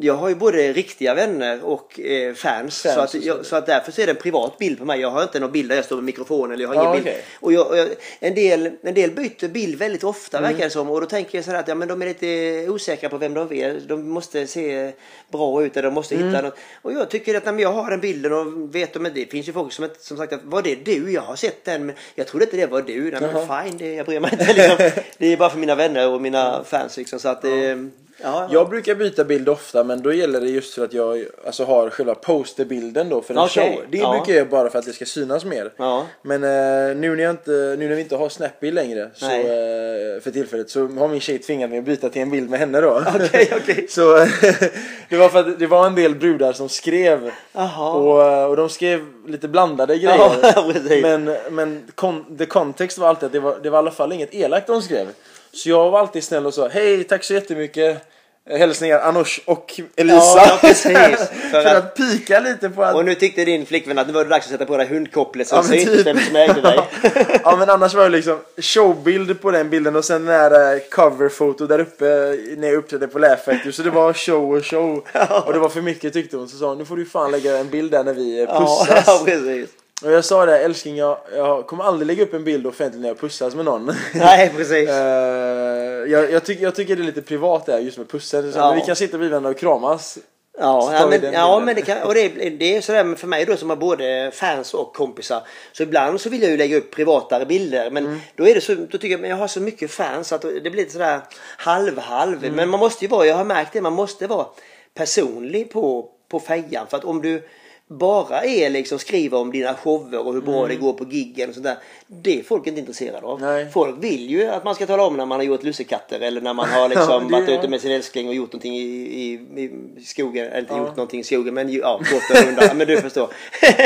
jag har ju både riktiga vänner och eh, fans. Fans så, att jag, så. så att därför så är det en privat bild på mig. Jag har inte någon bild där jag står med mikrofon eller jag har ingen bild. okej. Och jag, och jag, en, del, en del byter bild väldigt ofta Mm. verkar det som. Och då tänker jag sådär att ja, men de är lite osäkra på vem de är. De måste se bra ut eller de måste Mm. hitta något. Och jag tycker att jag har den bilden och vet om det finns ju folk som, som sagt att var det du? Jag har sett den men jag trodde inte det var du. Nej, men fine, det, jag bryr mig inte. Liksom. Det är bara för mina vänner och mina fans liksom. Så att ja. Ja, Jag brukar byta bild ofta men då gäller det just för att jag alltså, har själva posterbilden då för en Okej, show. Det ja. brukar jag bara för att det ska synas mer. Ja. Men eh, nu, när jag inte, nu när vi inte har Snapbild längre så, eh, för tillfället så har min tjej tvingat mig att byta till en bild med henne då. Okej, okej. så det var för att det var en del brudar som skrev och, eh, och de skrev lite blandade grejer. Men men kon, the context var alltid att det var, det var i alla fall inget elakt de skrev. Så jag var alltid snäll och sa hej tack så jättemycket. Hälsningar Anosh och Elisa. Ja, precis. För, För att, pika lite på att... Och nu tyckte din flickvän att nu var det dags att sätta på dig hundkopplet så Ja, det typ. vem som ägde dig. ja men annars var det liksom showbild på den bilden och sen den här eh, coverfoto där uppe när jag uppträdde på Laugh. Så det var show och show. Och det var för mycket tyckte hon. Så sa hon nu får du fan lägga en bild där när vi eh, Ja, pussas. ja, precis. Och jag sa det älskling jag, jag kommer aldrig lägga upp en bild offentligt när jag pussas med någon. Nej, precis. Eh, jag, jag, tycker, jag tycker det är lite privat där just med pussen. Ja. Vi kan sitta bredvid varandra och kramas. Ja, ja, men, ja men det, kan, och det, är- det är sådär för mig då som har både fans och kompisar. Så ibland så vill jag ju lägga upp privatare bilder. Men Mm. då är det så, då tycker jag men jag har så mycket fans att det blir sådär halv-halv. Mm. Men man måste ju vara, jag har märkt det, man måste vara personlig på, på fejan. För att om du bara är liksom skriver om dina shower och hur bra det går på giggen och sånt där. Det är folk inte intresserade av. Mm. Nej. Folk vill ju att man ska tala om när man har gjort lussekatter eller när man har liksom Ja, varit ute med sin älskling och gjort någonting i, i, i skogen. Eller inte gjort någonting i skogen men ju- ja, gått en runda. men du förstår.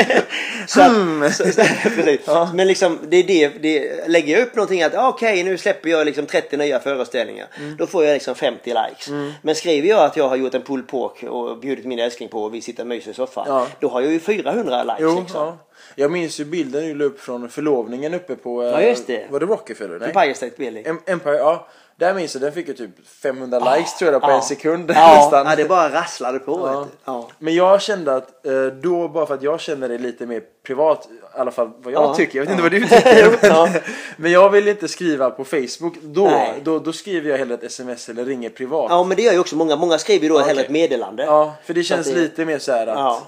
så att, så, så, precis. Men liksom det är det, det, lägger jag upp någonting att ah, okej nu släpper jag liksom 30 nya föreställningar. Mm. Då får jag liksom 50 likes. Men skriver jag att jag har gjort en pulled pork och bjudit min älskling på och vi sitter och myser i soffan. Ja. Då har jag ju 400 likes Jo, liksom. ja. Jag minns ju bilden du la upp från förlovningen uppe på... eh, Ja, just det. Var det Rockefeller? Nej. Empire State Building. Em- Empire, ja. Där minns jag, den fick ju typ 500 likes tror jag på Ja. en sekund Ja, nästan. ja, det bara rasslade på. Ja. vet du. Ja. Men jag kände att eh, då, bara för att jag känner det lite mer privat, i alla fall vad jag Ja. tycker, jag vet inte vad du tycker. men, men jag vill inte skriva på Facebook. Då, Nej. då, då skriver jag hellre ett sms eller ringer privat. Ja men det gör ju också många. Många skriver ju då Ja, hellre okej. ett meddelande. Ja, för det känns det- lite mer så här att.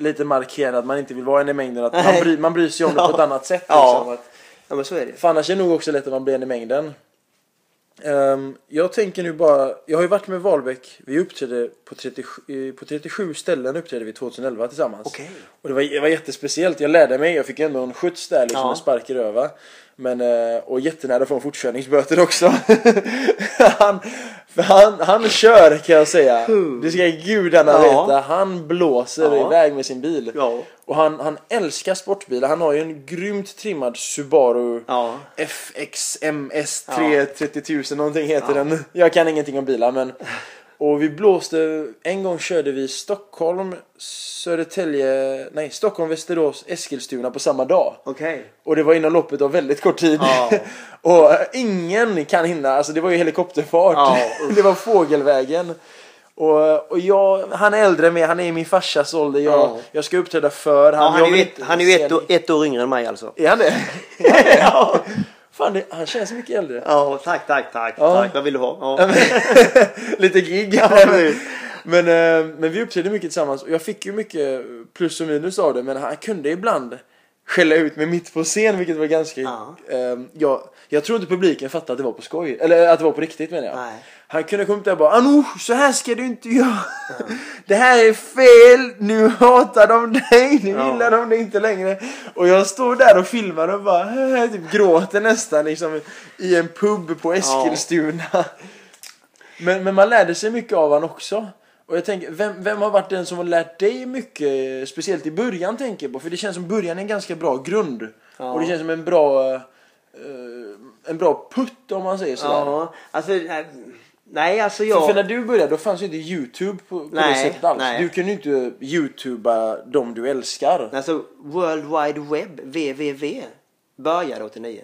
Lite markerande att man inte vill vara en i mängden. Att man, bry, man bryr sig om det på ett annat sätt. Ja. Liksom, att, Ja men så är det. för annars är det nog också lätt att man blir en i mängden. Ehm, jag tänker nu bara, jag har ju varit med Wahlbeck, vi uppträdde på 37, eh, på 37 ställen uppträdde vi 2011 tillsammans. Okej. Och det var, det var jättespeciellt, jag lärde mig, jag fick ändå en skjuts där liksom, Ja. en spark i röva. Men, eh, och jättenära en fortkörningsböter också. han, han, han kör kan jag säga. Det ska gudarna Ja. veta. Han blåser Ja. iväg med sin bil. Ja. Och han, han älskar sportbilar. Han har ju en grymt trimmad Subaru Ja. FXMS 330 000 någonting heter den. Jag kan ingenting om bilar men. Och vi blåste, en gång körde vi Stockholm, Södertälje, nej Stockholm, Västerås, Eskilstuna på samma dag. Okej. Och det var inom loppet av väldigt kort tid. Ja. och eh, ingen kan hinna, alltså det var ju helikopterfart. Ja, det var fågelvägen. Och, och jag, han är äldre än mig, han är i min farsas ålder. Jag, Ja. jag ska uppträda för Ja, han är ju ett, han är ju ett, år, ett år yngre än mig alltså. Han? Är han det? ja. Fan, det, han känns mycket äldre. Ja, tack, tack, tack. Ja. tack. Vad vill du ha? Ja. Lite gig. Ja, men- men, eh, men vi uppträdde mycket tillsammans och jag fick ju mycket plus och minus av det men han kunde ibland skälla ut mig mitt på scen vilket var ganska... Ja. eh, jag, jag tror inte publiken fattade att det var på skoj. Eller att det var på riktigt menar jag. Nej. Han kunde komma upp där och bara Anoush, så här ska du inte göra. Det här är fel. Nu hatar de dig. Nu Ja. gillar de dig inte längre. Och jag står där och filmar och bara typ gråter nästan liksom i en pub på Eskilstuna. Men, men man lärde sig mycket av han också. Och jag tänker, vem, vem har varit den som har lärt dig mycket, speciellt i början tänker jag på? För det känns som början är en ganska bra grund. Ja. Och det känns som en bra, eh, en bra putt om man säger sådär. Ja, alltså... nej, alltså För, jag... för när du började då fanns ju inte Youtube på, på Nej, det sättet alls. nej. Du kunde ju inte Youtuba de du älskar. Alltså, World Wide Web, www, började 89.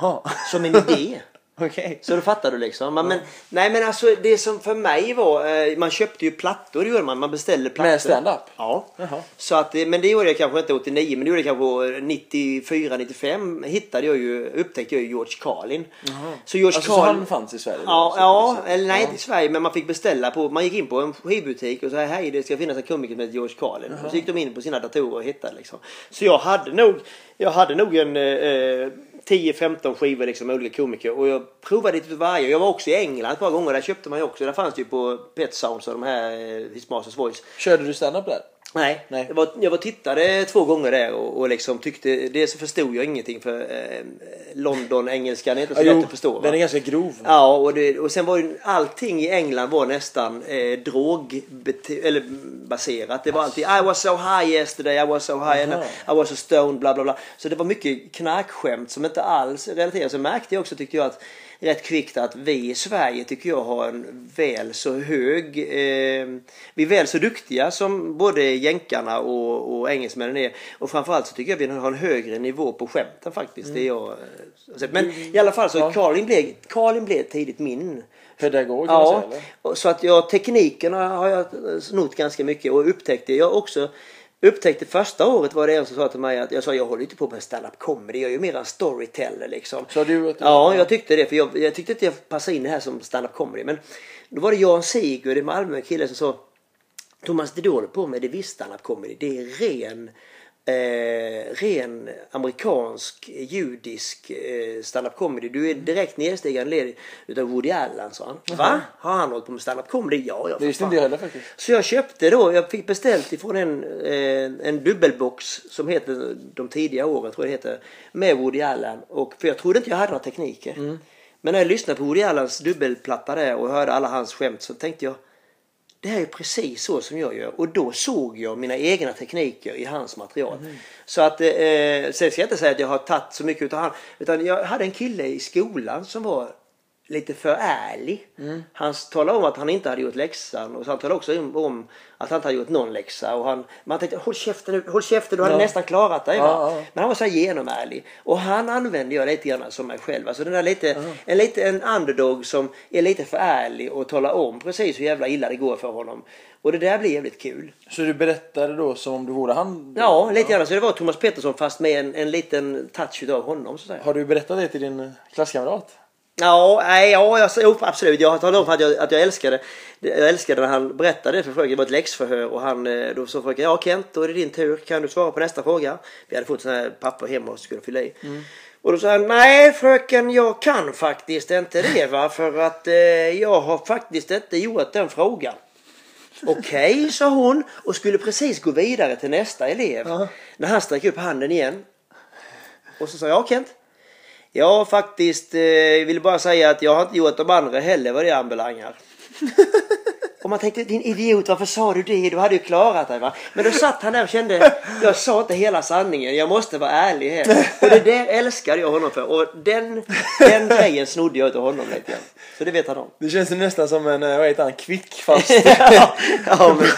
Ja, Som en idé. okej. Så då fattar du liksom. Men, men, nej men alltså det som för mig var, eh, man köpte ju plattor, gjorde man. Man beställde plattor. Med stand-up? Ja. Jaha. Så att, det- men det gjorde jag kanske inte 89, men det gjorde jag kanske 94, 95. Hittade jag ju, upptäckte jag ju George Carlin. Så George Alltså så Carlin... han fanns i Sverige? då, Ja, så ja eller nej inte i Sverige men man fick beställa på, man gick in på en skivbutik och sa hej det ska finnas en komiker heter George Carlin. Och så gick de in på sina datorer och hittade liksom. Så jag hade nog, jag hade nog en eh, 10-15 skivor liksom med olika komiker och jag provade lite varje. Jag var också i England ett par gånger, där köpte man ju också, där fanns det ju på Pet Sounds och de här eh, His Masters Voice. Körde du stand-up där? Nej, Nej. Jag, var, jag var tittade två gånger där och, och liksom tyckte, dels så förstod jag ingenting för eh, London-engelskan är inte så lätt att förstå. va? den är ganska grov. Ja, och, det, och sen var ju allting i England var nästan eh, drogbaserat. Det var alltid I was so high yesterday, I was so high, and I was so stoned, bla bla bla. Så det var mycket knarkskämt som inte alls relaterade. Så märkte jag också tyckte jag att rätt kvickt att vi i Sverige tycker jag har en väl så hög, eh, vi är väl så duktiga som både jänkarna och, och engelsmännen är. Och framförallt så tycker jag vi har en högre nivå på skämten faktiskt. Det är jag, eh, men i alla fall så Ja. Karlin blev, Karlin blev tidigt min Pedagog kan man Ja, säga eller? så att jag, teknikerna har jag snott ganska mycket och upptäckte jag också Upptäckte första året var det en som sa till mig att jag sa jag håller inte på med stand-up comedy, jag är ju mer en storyteller liksom. Så du du- Ja, jag tyckte det för jag, jag tyckte inte jag passade in det här som stand-up comedy. Men då var det Jan Sigurd i Malmö, kille som sa Thomas du håller på med det är visst stand-up comedy, det är ren Eh, ren amerikansk judisk eh, stand-up comedy. Du är direkt nedstigande led utav Woody Allen sa han. Va? Har han hållit på med stand-up comedy? Ja, ja. Det visste inte jag heller faktiskt. Så jag köpte då, jag fick beställt ifrån en, eh, en dubbelbox som heter De tidiga åren tror jag det heter. Med Woody Allen. Och, för jag trodde inte jag hade några tekniker. Men när jag lyssnade på Woody Allens dubbelplatta där och hörde alla hans skämt så tänkte jag det här är precis så som jag gör. Och då såg jag mina egna tekniker i hans material. Så att, eh, sen ska jag inte säga att jag har tagit så mycket utav han. Utan jag hade en kille i skolan som var lite för ärlig. Han talade om att han inte hade gjort läxan och han talade också om- att han inte hade gjort någon läxa. Och han, man tänkte håll käften nu, håll käften, du hade Ja. nästan klarat dig. Ja, ja. Men han var så här genomärlig. Och han använde jag lite grann som mig själv. Alltså den där lite, en lite en underdog som är lite för ärlig och talar om precis hur jävla illa det går för honom. Och det där blir jävligt kul. Så du berättade då som om du vore han? Ja, lite grann. Så det var Thomas Pettersson fast med en, en liten touch utav honom så att säga. Har du berättat det till din klasskamrat? Ja, nej, ja jag, jo, absolut. Jag har talat om att jag, att jag älskade jag älskade när han berättade för fröken. Det var ett läxförhör och han, eh, då sa fröken, ja Kent, då är det din tur. Kan du svara på nästa fråga? Vi hade fått sådana här papper hemma och skulle fylla i. Och då sa han, nej fröken, jag kan faktiskt inte det va, för att eh, jag har faktiskt inte gjort den frågan. Okej, sa hon och skulle precis gå vidare till nästa elev. Ja. När han sträckte upp handen igen. Och så sa jag, ja Kent. Jag faktiskt eh, vill bara säga att jag har inte gjort de andra heller vad det anbelangar. Och man tänkte, din idiot, varför sa du det? Du hade ju klarat dig va? Men då satt han där och kände, jag sa inte hela sanningen, jag måste vara ärlig här. Och det där älskade jag honom för. Och den, den grejen snodde jag utav honom lite grann. Så det vet han om. Det känns nästan som en, eh, vad heter han, kvick fast... ja, ja, men,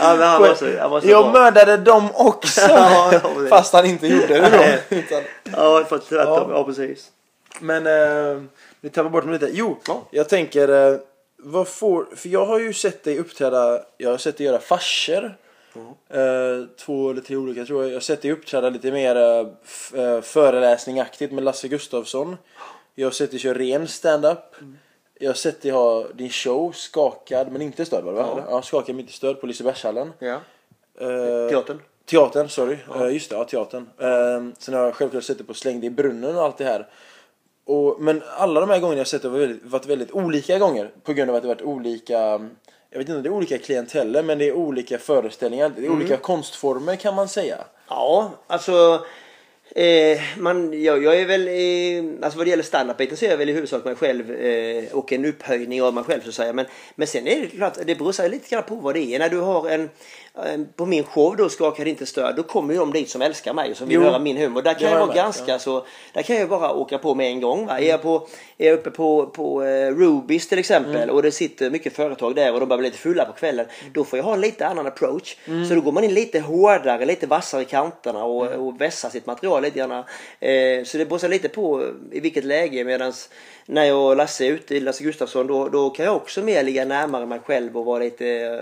ja, men han var så, han var så jag bra. mördade dem också! Ja, fast han inte gjorde det då. Utan, Ja, för tvärtom. Ja. Ja, precis. men eh, vi tappar bort mig lite. Jo, Ja. jag tänker, eh, vad får... För jag har ju sett dig uppträda, jag har sett dig göra farser. Eh, två eller tre olika tror jag. Jag har sett dig uppträda lite mer eh, eh, föreläsningaktigt med Lasse Gustafsson. Jag har sett dig köra ren stand-up. Jag har sett dig ha din show skakad men inte störd var det va? Ja. Ja, skakad men inte störd på Lisebergshallen. Ja. Eh, Teatern. Teatern, sorry. Eh, just det, ja, teatern. Uh, sen har jag självklart sett det på Slängd i brunnen och allt det här. Och, men alla de här gångerna jag sett det har väldigt, varit väldigt olika gånger. På grund av att det varit olika, jag vet inte om det är olika klienteller men det är olika föreställningar. Det är Mm. olika konstformer kan man säga. Ja, alltså. Eh, man, jag, jag är väl, eh, alltså vad det gäller standup-biten så är jag väl i huvudsak mig själv eh, och en upphöjning av mig själv så att säga. Men, men sen är det klart, det beror sig lite grann på vad det är. När du har en på min show då skakar inte stöd, då kommer ju de dit som älskar mig och som vill Jo. höra min humor. Där kan jag jag vara ganska ja. så, där kan jag bara åka på med en gång. Va? Är, jag på, är jag uppe på, på eh, Rubis till exempel Mm. och det sitter mycket företag där och de börjar bli lite fulla på kvällen. Då får jag ha en lite annan approach. Mm. Så då går man in lite hårdare, lite vassare i kanterna och, och vässar sitt material lite grann. Eh, så det beror lite på i vilket läge. Medan när jag och Lasse är ute, Lasse Gustafsson, då, då kan jag också mer ligga närmare mig själv och vara lite eh,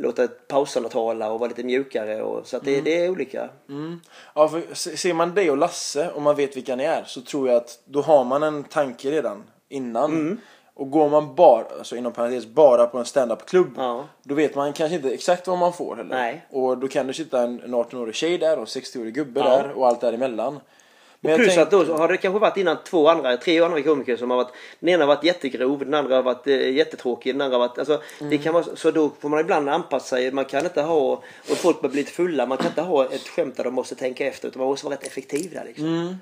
låta pauserna tala och vara lite mjukare. Och, så att det, det är olika. Mm. Ja, för se- ser man dig och Lasse och man vet vilka ni är så tror jag att då har man en tanke redan innan. Mm. Och går man bara, alltså inom parentes, bara på en stand-up-klubb Ja. då vet man kanske inte exakt vad man får heller. Nej. Och då kan det sitta en, en 18-årig tjej där och en 60-årig gubbe Ja. där och allt däremellan. Men jag Plus tänk- att då har det kanske varit innan två andra, tre andra komiker som har varit, den ena har varit jättegrov, den andra har varit eh, jättetråkig, den andra har varit, alltså det kan vara, så- då får man ibland anpassa sig, man kan inte ha, och folk börjar bli lite fulla, man kan inte ha ett skämt där de måste tänka efter utan man måste vara rätt effektiv där liksom. Mm.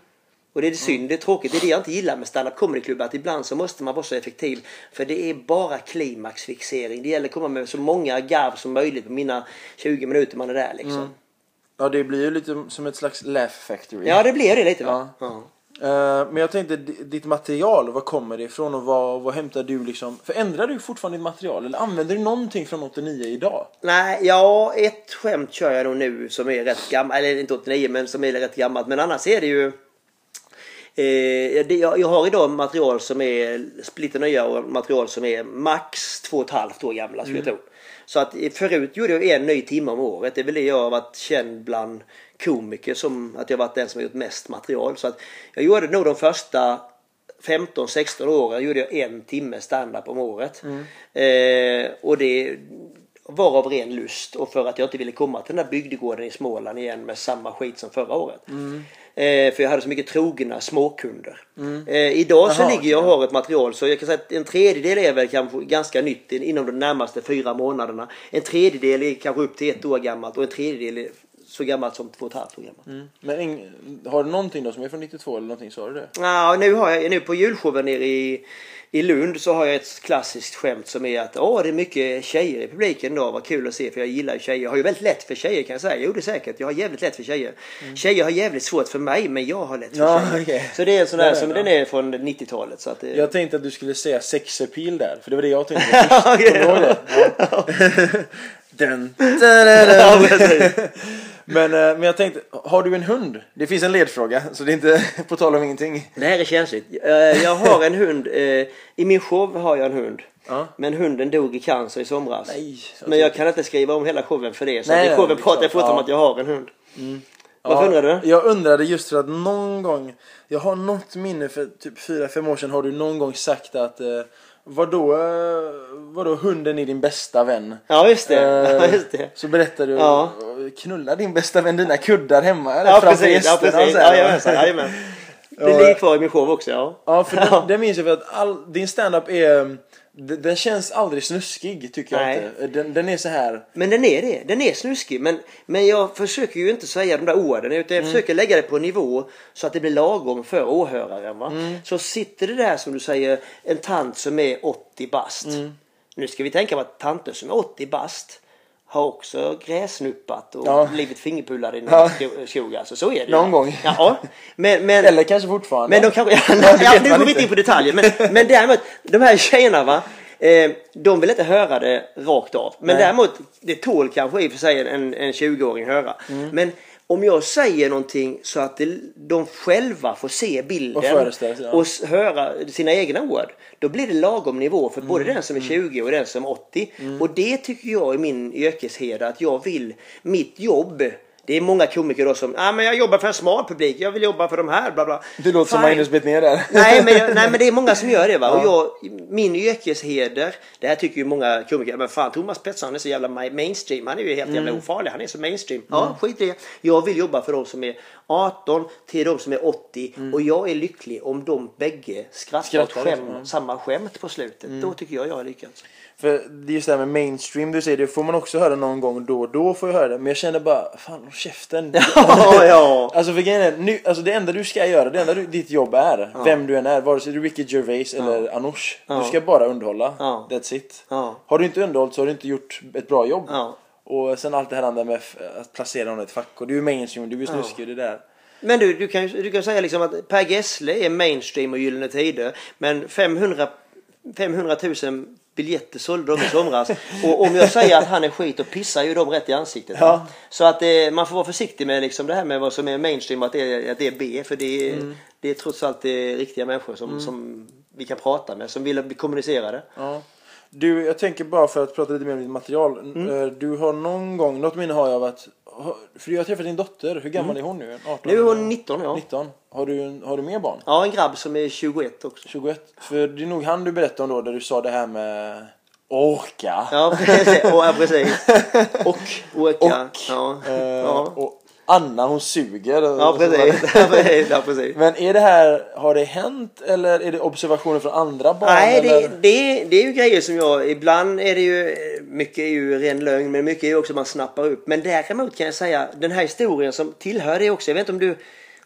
Och det är synd, det är tråkigt, det är det jag inte gillar med stand-up comedy-klubbar, att ibland så måste man vara så effektiv. För det är bara klimaxfixering, det gäller att komma med så många garv som möjligt på mina 20 minuter man är där liksom. Ja, det blir ju lite som ett slags laugh factory. Ja det blir det lite va? Ja. Eh, men jag tänkte, di- ditt material, var kommer det ifrån och vad, vad hämtar du liksom? Förändrar du fortfarande ditt material eller använder du någonting från 89 idag? Nej, ja, ett skämt kör jag nog nu som är rätt gammalt, eller inte 89 men som är rätt gammalt. Men annars är det ju Eh, det, jag, jag har idag material som är splitter nya och material som är max två och ett halvt år gamla skulle jag tro. Så att förut gjorde jag en ny timme om året. Det är väl det jag har varit känd bland komiker som att jag varit den som har gjort mest material. Så att jag gjorde nog de första 15-16 åren gjorde jag en timme standup om året. Eh, och det var av ren lust och för att jag inte ville komma till den där bygdegården i Småland igen med samma skit som förra året. Eh, för jag hade så mycket trogna småkunder. Eh, idag så ligger jag och har ett material så jag kan säga att en tredjedel är väl kanske ganska nytt inom de närmaste fyra månaderna. En tredjedel är kanske upp till ett år gammalt och en tredjedel är så gammalt som två och ett halvt år gammalt. Men ing, har du någonting då som är från 92 eller någonting? Sa du det? Ja, nu, har jag, nu på julshowen nere i, i Lund så har jag ett klassiskt skämt som är att åh, det är mycket tjejer i publiken då. Vad kul att se för jag gillar ju tjejer. Jag har ju väldigt lätt för tjejer kan jag säga. Jo, det är säkert. Jag har jävligt lätt för tjejer. Tjejer har jävligt svårt för mig, men jag har lätt för Ja, tjejer. okej. Så det är en sån där som ja. den är från 90-talet. Så att det... Jag tänkte att du skulle säga sexappeal där, för det var det jag tänkte. Okej, Kommer du ihåg det? Den. Men, eh, men jag tänkte, har du en hund? Det finns en ledfråga, så det är inte på tal om ingenting. Det här är känsligt. Eh, Jag har en hund. eh, I min show har jag en hund. Ja. Men hunden dog i cancer i somras. Nej, så Men jag kan inte skriva om hela showen för det. Så Nej, i showen pratar jag fortfarande Ja. om att jag har en hund. Varför undrar du? Jag undrade just för att någon gång, jag har något minne för typ 4-5 år sedan har du någon gång sagt att eh, vadå, vadå hunden är din bästa vän? Ja, just det. Ja, Eh, just det. Så berättar du, Ja. Knulla din bästa vän dina kuddar hemma eller Ja, framför precis. Ja, gästerna? precis. så här. Jajamensan, jajamän. Det Ja. ligger kvar i min show också, ja. Ja, för den, den minns jag för att all, din standup är, den, den känns aldrig snuskig tycker jag Nej. inte. Den, den är så här. Men den är det. Den är snuskig. Men, men jag försöker ju inte säga de där orden. Utan jag försöker lägga det på en nivå så att det blir lagom för åhöraren. Va? Så sitter det där som du säger, en tant som är 80 bast. Nu ska vi tänka på att tanter som är 80 bast har också gräsnuppat och Ja. blivit fingerpullade i någon Ja. sko- skog. Alltså, så är det. Någon gång. Ja, men, men, Eller kanske fortfarande. men de kanske, ja, ja, nu går vi inte in på detaljer. Men, men däremot, de här tjejerna va. Eh, de vill inte höra det rakt av. Men Nej. däremot, det tål kanske i och för sig en, en 20-åring höra. Mm. Men om jag säger någonting så att det, de själva får se bilden Och ja. och höra sina egna ord. Då blir det lagom nivå för Mm. både den som är 20 och den som är 80. Och det tycker jag är min yrkesheder att jag vill, mitt jobb det är många komiker då som, ah, men jag jobbar för en smal publik, jag vill jobba för de här, bla bla. Du låter som Fine. Magnus Betnér där. Nej men, jag, nej men det är många som gör det va. Och jag, min yrkesheder, det här tycker ju många komiker, men fan Thomas Pettersson är så jävla ma- mainstream. Han är ju helt jävla ofarlig, han är så mainstream. Ja skit i det. Jag vill jobba för de som är 18 till de som är 80 och jag är lycklig om de bägge skrattar åt Skrattar, skäm, ja. samma skämt på slutet. Då tycker jag jag är lyckad. För det är just det här med mainstream du säger, det får man också höra någon gång då och då får jag höra det. Men jag känner bara, fan håll käften. Ja, ja. Alltså för grejen är, nu, alltså det enda du ska göra, det enda du, ditt jobb är, vem du än är, vare sig du är Ricky Gervais eller Anoush. Ja. Du ska bara underhålla. Ja. That's it. Ja. Har du inte underhållit så har du inte gjort ett bra jobb. Ja. Och sen allt det här andra med att placera någon i ett fack. Och du är mainstream, du är snuskig, det där. Men du, du kan ju du kan säga liksom att Per Gessle är mainstream och Gyllene Tider. Men 500, 500 000 biljetter sålde de i somras. och om jag säger att han är skit och pissar ju de rätt i ansiktet. Ja. Så att eh, man får vara försiktig med liksom det här med vad som är mainstream och att det är, att det är B. För det är, Mm. det är trots allt eh, riktiga människor som, som vi kan prata med. Som vill bli kommunicerade. Ja. Du, jag tänker bara för att prata lite mer om ditt material. Mm. Eh, Du har någon gång, något minne har jag av att, för jag har träffat din dotter, hur gammal är hon nu? 18? Mm. Nu är hon 19 ja. 19. Har du, har du mer barn? Ja, en grabb som är 21 också. 21? För det är nog han du berättade om då, där du sa det här med åka. Ja, precis. Och, ja, precis. Och åka. Och, ja. Eh, ja. och Anna hon suger. Ja precis. Ja, precis. Ja, precis. Men är det här, har det hänt eller är det observationer från andra barn? Nej, det, eller? det, det är ju grejer som jag... Ibland är det ju... Mycket är ju ren lögn men mycket är ju också man snappar upp. Men däremot kan jag säga den här historien som tillhör det också. Jag vet inte om du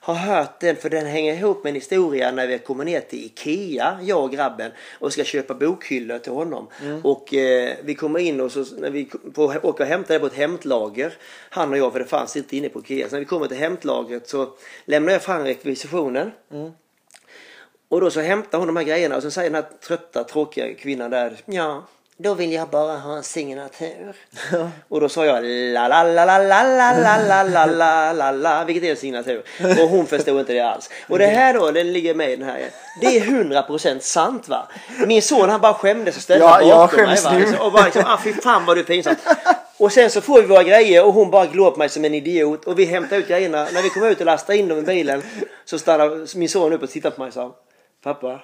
har hört den för den hänger ihop med en historia när vi kommer ner till Ikea, jag och grabben och ska köpa bokhyllor till honom. Och eh, vi kommer in och så när vi får åka och hämta det på ett hämtlager, han och jag för det fanns inte inne på Ikea. Så när vi kommer till hämtlagret så lämnar jag fram rekvisitionen. Och då så hämtar hon de här grejerna och så säger den här trötta tråkiga kvinnan där. Ja, då vill jag bara ha en signatur. och då sa jag la la la la la la la la la la la la vilket är en signatur. Och hon förstod inte det alls. Och det här då, den ligger med i den här. Det är 100% sant va. Min son han bara skämdes och ställde Ja, bakom mig skäms va. nu. Liksom, och bara liksom, ah, fy fan vad du är pinsam. Och sen så får vi våra grejer och hon bara glor på mig som en idiot. Och vi hämtar ut grejerna. När vi kommer ut och lastar in dem i bilen så stannar min son upp och tittar på mig och sa Pappa,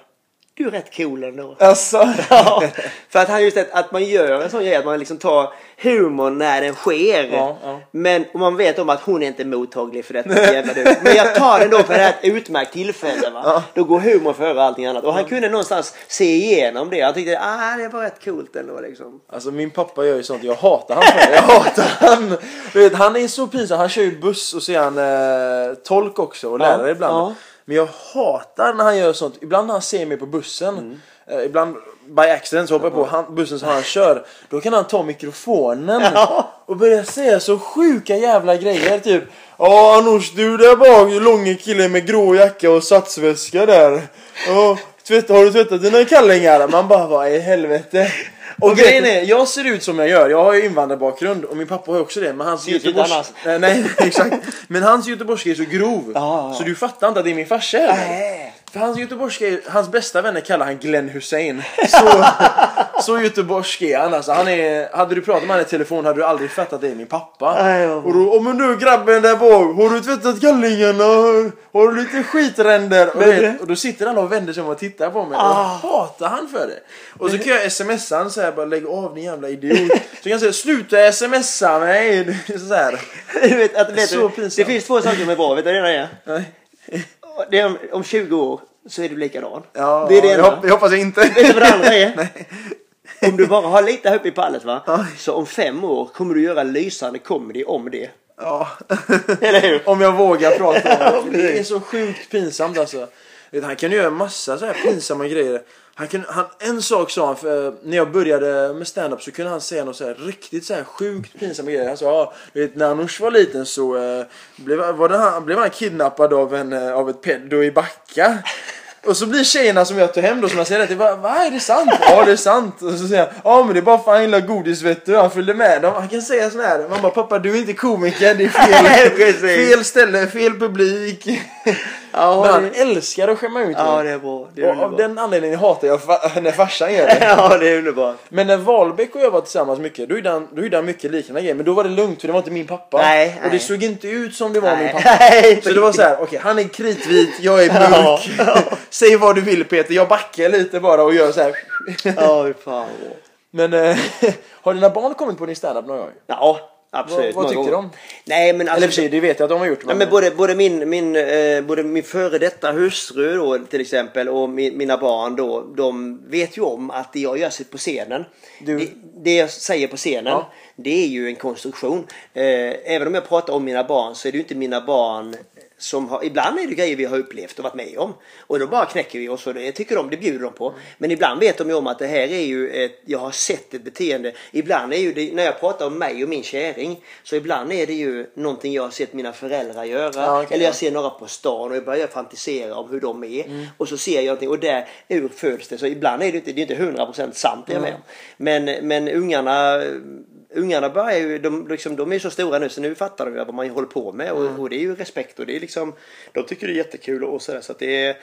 du är rätt cool ändå. Alltså. Ja, för att han just att, att man gör en sån grej att man liksom tar humorn när den sker. Ja, ja. Men och man vet om att hon är inte mottaglig för detta jävla du. Men jag tar den då för det här är ett utmärkt tillfälle. Va? Ja. Då går humor före allting annat. Och han kunde någonstans se igenom det. Han tyckte ah, det var rätt coolt ändå liksom. Alltså min pappa gör ju sånt, jag hatar han för det. Jag hatar han. Du vet, han är så pinsam, han kör ju buss och så är han eh, tolk också och lärare ibland. Men jag hatar när han gör sånt. Ibland när han ser mig på bussen, Mm. eh, ibland by accident så hoppar jag på han, bussen som han kör. Då kan han ta mikrofonen Ja. och börja säga så sjuka jävla grejer. Typ Ja Anoush du där bak, långa killen med grå jacka och satsväska där. Ja, tvätta, har du tvättat dina kallingar? Man bara vad i helvete. Och grejen är, jag ser ut som jag gör. Jag har ju invandrarbakgrund och min pappa har också det. Men hans Ser ut göteborgs... Nej, nej, exakt. Men hans göteborgska är så grov. Ja. Så du fattar inte att det är min farsa eller? För hans göteborgska, hans bästa vänner kallar han Glenn Hussein. Så, så göteborgsk är han alltså. Han är, hade du pratat med honom i telefon hade du aldrig fattat att det är min pappa. Och då, oh, men du grabben där bak, har du tvättat kallingarna? Har du lite skitränder? Och, det- och då sitter han och vänder sig om och tittar på mig. Ah. Och hatar han för det. Och så kan jag smsa han så här, bara lägg av din jävla idiot. Så kan jag säga sluta smsa mig. Så här. Vet, att, vet Så du, pinsamt. det finns två saker som är bra. Vet du vad det ena är? Nej. Det är om, om 20 år så är du likadan. Ja, det är det jag, ena. hopp, jag hoppas inte. Vet du vad det andra är? Nej. Om du bara har lite hopp i pallet va? Så om fem år kommer du göra lysande comedy om det. Ja. Eller hur? Om jag vågar prata om det. Det är så sjukt pinsamt alltså. Han kan ju göra massa så här pinsamma grejer. Han kan, han, en sak sa han, för när jag började med stand-up så kunde han säga något så här riktigt så här sjukt pinsamma grejer. Han sa, ja, du vet, när Anoush var liten så eh, blev, var det han, blev han kidnappad av, en, eh, av ett pedo i Backa. Och så blir tjejerna som jag tog hem då som jag säger det till, va, va är det sant? Ja det är sant. Och så säger han, ja men det är bara för han gillar godis vet du. Han följde med dem. Han kan säga sån här, man bara pappa du är inte komiker, det är fel, fel ställe, fel publik. Ja, men han det- älskar att skämma ut Ja mig. det är bra. Det är Och av den anledningen hatar jag fa- när farsan gör det. Ja det är underbart. Men när Wahlbeck och jag var tillsammans mycket, då gjorde han, då gjorde han mycket liknande grejer. Men då var det lugnt för det var inte min pappa. Nej, och det såg inte ut som det var min Nej. pappa. Nej, Så det var så här, okej han är kritvit, jag är mörk. Säg vad du vill Peter, jag backar lite bara och gör så här. Ja fan. Men eh, har dina barn kommit på din standup någon gång? Ja absolut. Vad- vad tyckte gånger. de? Nej men alltså. Eller för sig, det vet jag att de har gjort. Ja, men både, både, min, min, eh, både min före detta hustru då, till exempel och mi, mina barn då, de vet ju om att det jag gör på scenen, Du- det, det jag säger på scenen, Ja. det är ju en konstruktion. Eh, även om jag pratar om mina barn så är det ju inte mina barn som har, ibland är det grejer vi har upplevt och varit med om. Och då bara knäcker vi oss och det tycker de, det bjuder de på. Men ibland vet de ju om att det här är ju ett, jag har sett ett beteende. Ibland är ju det, när jag pratar om mig och min käring, så ibland är det ju någonting jag har sett mina föräldrar göra. Ja, okej, eller jag ja. ser några på stan och jag börjar fantisera om hur de är. Och så ser jag någonting och där ur föds det. Så ibland är det inte, det är inte 100% sant det jag är med om. Men, men ungarna Ungarna börjar ju, de, liksom, de är så stora nu så nu fattar de ju vad man håller på med. Och, och det är ju respekt och det är liksom De tycker det är jättekul och sådär. Så att det är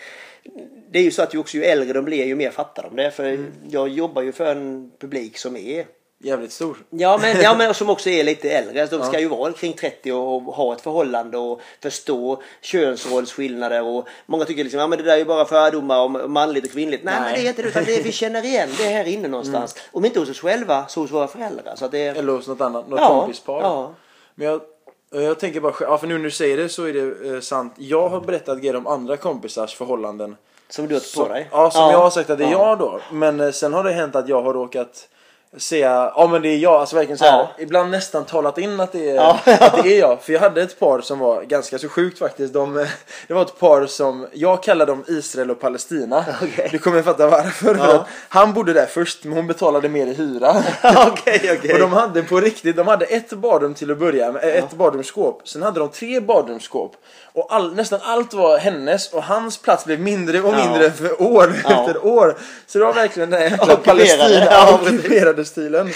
Det är ju så att ju, också, ju äldre de blir ju mer fattar de det. För jag jobbar ju för en publik som är Jävligt stor. Ja men, ja, men som också är lite äldre. Alltså, de ska ju vara kring 30 och ha ett förhållande och förstå könsrollsskillnader. Och många tycker liksom, ja men det där är ju bara fördomar om manligt och kvinnligt. Nej, Nej. men det är inte det utan det är, vi känner igen det här inne någonstans. Om inte hos oss själva så hos våra föräldrar. Så att det. Eller hos något annat, något Ja, kompispar. ja. Men jag, jag tänker bara, ja för nu när du säger det så är det eh, sant. Jag har berättat grejer om andra kompisars förhållanden. Som du har på dig. ja, som jag har sagt att det är Ja. jag då. Men eh, sen har det hänt att jag har råkat säga, ja men det är jag, alltså verkligen såhär, Ja. ibland nästan talat in att det, är, Ja. att det är jag. För jag hade ett par som var ganska så sjukt faktiskt. De, det var ett par som, jag kallar dem Israel och Palestina. Okej. Du kommer fatta varför. För Ja. han bodde där först, men hon betalade mer i hyra. Okej, okej. Och de hade på riktigt, de hade ett badrum till att börja med, ett badrumsskåp. Sen hade de tre badrumsskåp. Och all, nästan allt var hennes och hans plats blev mindre och Ja. mindre för år Ja. efter år. Så det var verkligen den här jäkla. Palestina, Ja, ockuperade stilen.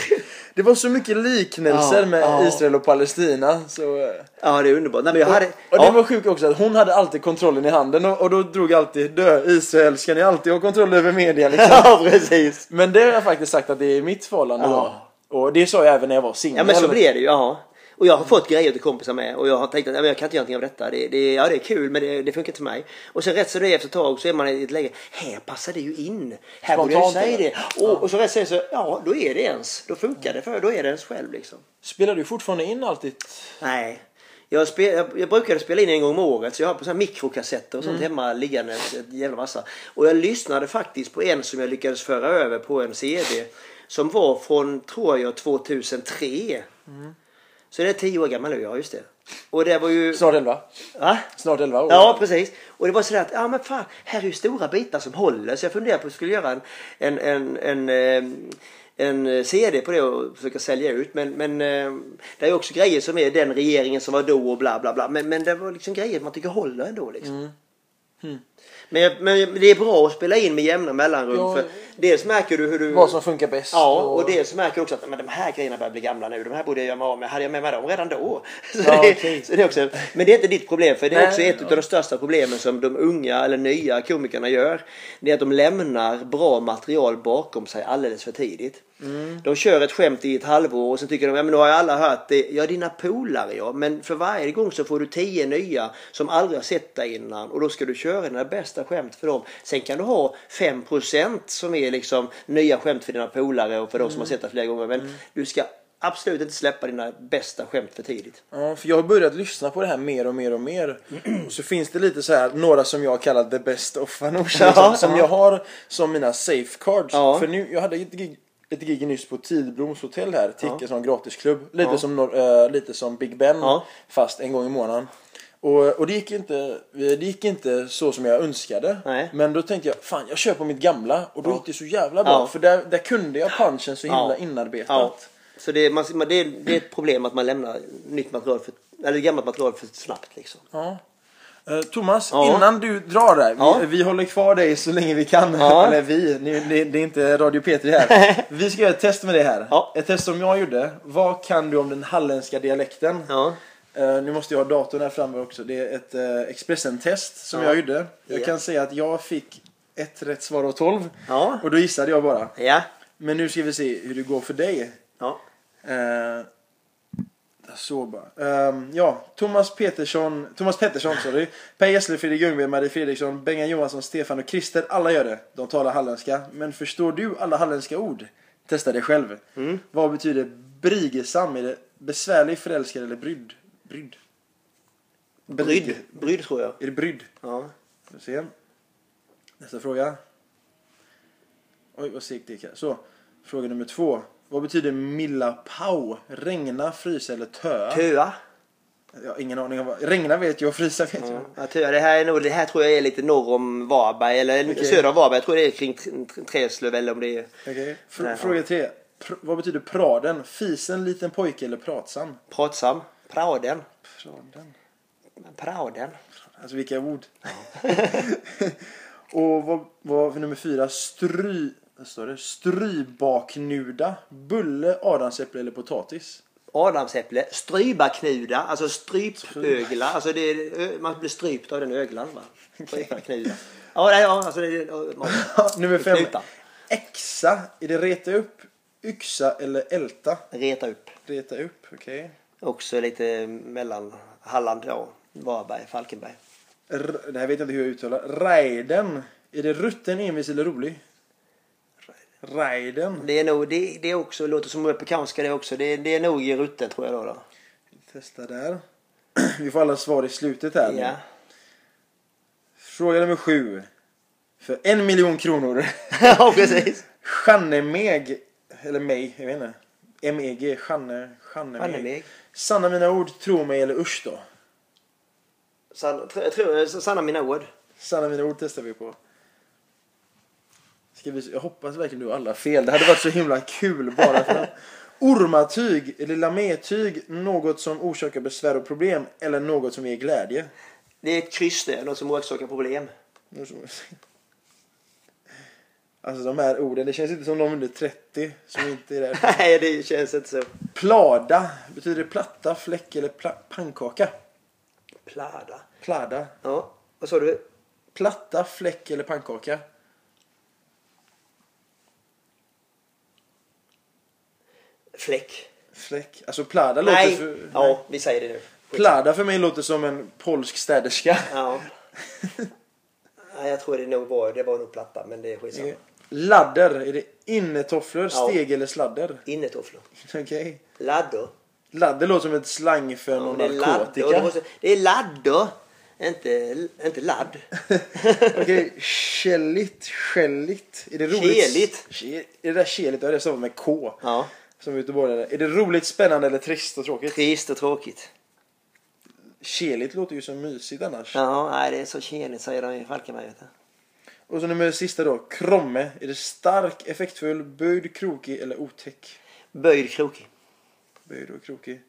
Det var så mycket liknelser Ja, med ja. Israel och Palestina. Så, eh, Ja, det är underbart. Nej, men jag och, hade... och det ja. var sjukt också att hon hade alltid kontrollen i handen och, och då drog alltid dö Israel ska ni alltid ha kontroll över media liksom. ja, precis. Men det har jag faktiskt sagt att det är mitt förhållande Ja. då. Och det sa jag även när jag var singel. Ja men så blir det ju, ja. Och jag har fått grejer till kompisar med och jag har tänkt att ja, jag kan inte göra någonting av detta. Det, det, ja det är kul men det, det funkar inte för mig. Och sen rätt så det efter ett tag så är man i ett läge, här passar det ju in. Här borde jag säga det. Och, och så rätt så så, ja då är det ens. Då funkar det för då är det ens själv liksom. Spelar du fortfarande in allt ditt... Nej. Jag, spel, jag, jag brukade spela in en gång om året så jag har på såna här mikrokassetter och sånt hemma liggande ett jävla massa. Och jag lyssnade faktiskt på en som jag lyckades föra över på en CD. Som var från, tror jag, 2003. Så det är tio år gammal nu, ja just det. Och det var ju... Snart 11. Va? Snart 11 år. Ja, precis. Och det var sådär att, ja men fan, här är ju stora bitar som håller. Så jag funderade på att jag skulle göra en, en, en, en, en, en CD på det och försöka sälja ut. Men, men eh, det är också grejer som är den regeringen som var då och bla bla bla. Men, men det var liksom grejer man tycker håller ändå liksom. Men, jag- men det är bra att spela in med jämna mellanrum. Ja. För dels märker du hur du... Vad som funkar bäst. Ja, och dels märker du också att men de här grejerna börjar bli gamla nu. De här borde jag göra mig av med. Hade jag med mig dem redan då? Så Ja, det, okej. så det är också, men det är inte ditt problem. För det är Nej, också ett ja. av de största problemen som de unga eller nya komikerna gör. Det är att de lämnar bra material bakom sig alldeles för tidigt. Mm. De kör ett skämt i ett halvår och sen tycker de ja men nu har jag alla hört det. Ja dina polare ja. Men för varje gång så får du tio nya som aldrig har sett dig innan. Och då ska du köra dina bästa skämt för dem. Sen kan du ha 5% som är liksom nya skämt för dina polare och för de som har sett dig flera gånger. Men du ska absolut inte släppa dina bästa skämt för tidigt. Ja, för jag har börjat lyssna på det här mer och mer och mer. Och så finns det lite så här, några som jag kallar the best of. Ja, som ja. jag har som mina safecards. Ja. För nu, jag hade ett gig, ett gig nyss på Tidbroms hotell här, Ticke Ja. som gratisklubb. Lite, Ja. som, eh, lite som Big Ben, Ja. fast en gång i månaden. Och, och det, gick inte, det gick inte så som jag önskade. Nej. Men då tänkte jag, fan jag kör på mitt gamla. Och då Ja. gick det så jävla bra. För där, där kunde jag punchen så himla inarbetat. Så det är, man, man- det, är, det är ett problem att man lämnar nytt material för, eller gammalt material för snabbt liksom. Ja. Eh, Thomas, Ja. innan du drar där. Ja. Vi, vi håller kvar dig så länge vi kan. Ja. Eller vi, det, det, det är inte Radio Petri här. vi ska göra ett test med det här. Ett test som jag gjorde. Vad kan du om den halländska dialekten? Eh, nu måste jag ha datorn här framme också. Det är ett uh, Expressen-test som Ja. jag gjorde. Jag Ja. kan säga att jag fick ett rätt svar av 12. Ja. Och då gissade jag bara. Ja. Men nu ska vi se hur det går för dig. Ja. Så bara. Ehm, ja, Thomas Petersson, Thomas Pettersson sorry. Per Gessle, Fredrik Ljungberg, Marie Fredriksson, Bengan Johansson, Stefan och Christer. Alla gör det. De talar halländska. Men förstår du alla halländska ord? Testa det själv. Vad betyder brigesam? Är det besvärlig, förälskad eller brydd? Brydd? Brydd. Brydd tror jag. Är det brydd? Ja. Får se. Nästa fråga. Oj, vad segt det gick här. Så, fråga nummer två. Vad betyder milla pau? Regna, frysa eller töa? Töa. Jag har ingen aning om vad... Regna vet jag frysa vet jag. Ja, töa. Det här, är nog, det här tror jag är lite norr om Varberg eller Okej. söder om Varberg. Jag tror det är kring Träslöv eller om det är. Fr- Nej, fråga tre. Pr- vad betyder praden? Fisen, liten pojke eller pratsam? pratsam. Praden. Praden. Praden. Alltså vilka ord. och vad vad för nummer fyra? Stry... Står det? Strybaknuda. Bulle, adamsäpple eller potatis? Adamsäpple. Strybaknuda. Alltså strypögla. Alltså det är, man blir strypt av den öglan va. Strybaknuda. Ja, nej, ja alltså det är... man- nummer fem. Knuta. Äxa. Är det reta upp, yxa eller älta? Reta upp. Reta upp, okej. Också lite mellan Halland då. Varberg, Falkenberg. R- Det här vet jag inte hur jag uttalar. Raiden. Är det rutten, envis eller rolig? Raiden. Det är nog, det, det är också, låter som amerikanska det också. Det, det är nog i rutten tror jag då. då. Testa där. Vi får alla svar i slutet här. Ja. Fråga nummer sju. För en miljon kronor. ja, precis. Channemeg. Eller mig, jag vet inte. MEG, Janne, Janne mig. Annemeg. Sanna mina ord, tro mig eller usch då. Sanna, tr- tr- sanna mina ord. Sanna mina ord testar vi på. Ska vi, jag hoppas verkligen du har alla fel. Det hade varit så himla kul bara för att. Ormatyg eller lamétyg, något som orsakar besvär och problem eller något som ger glädje. Det är ett kryss det, något som orsakar problem. Alltså de här orden, det känns inte som de under 30 som inte är där. Nej, det känns inte så. Plada, betyder det platta, fläck eller pla- pannkaka? Plada. Plada. Ja, vad sa du? Platta, fläck eller pannkaka? Fläck. Fläck. Alltså plada låter Nej. för... Ja, vi säger det nu. Plada för mig låter som en polsk städerska. Ja. Nej, jag tror det nog var, det var nog platta, men det är skitsamma. Ladder, är det innetofflor, Ja. steg eller sladder? Innetofflor. Okej. Laddor. Ladder låter som ett slang för Ja, någon det är narkotika. laddor. Det, måste, det är laddor. Inte, inte ladd. Okej, källigt, skälligt. Är det roligt? Keligt. Ke- Är det där keligt? Ja, det stavar med K. Ja. Som göteborgare. Är det roligt, spännande eller trist och tråkigt? Trist och tråkigt. Keligt låter ju så mysigt annars. Ja, nej, det är så keligt säger de i Falkenberg. Och så nummer sista då. Kromme. Är det stark, effektfull, böjd, krokig eller otäck? Böjd krokig. Böjd och krokig.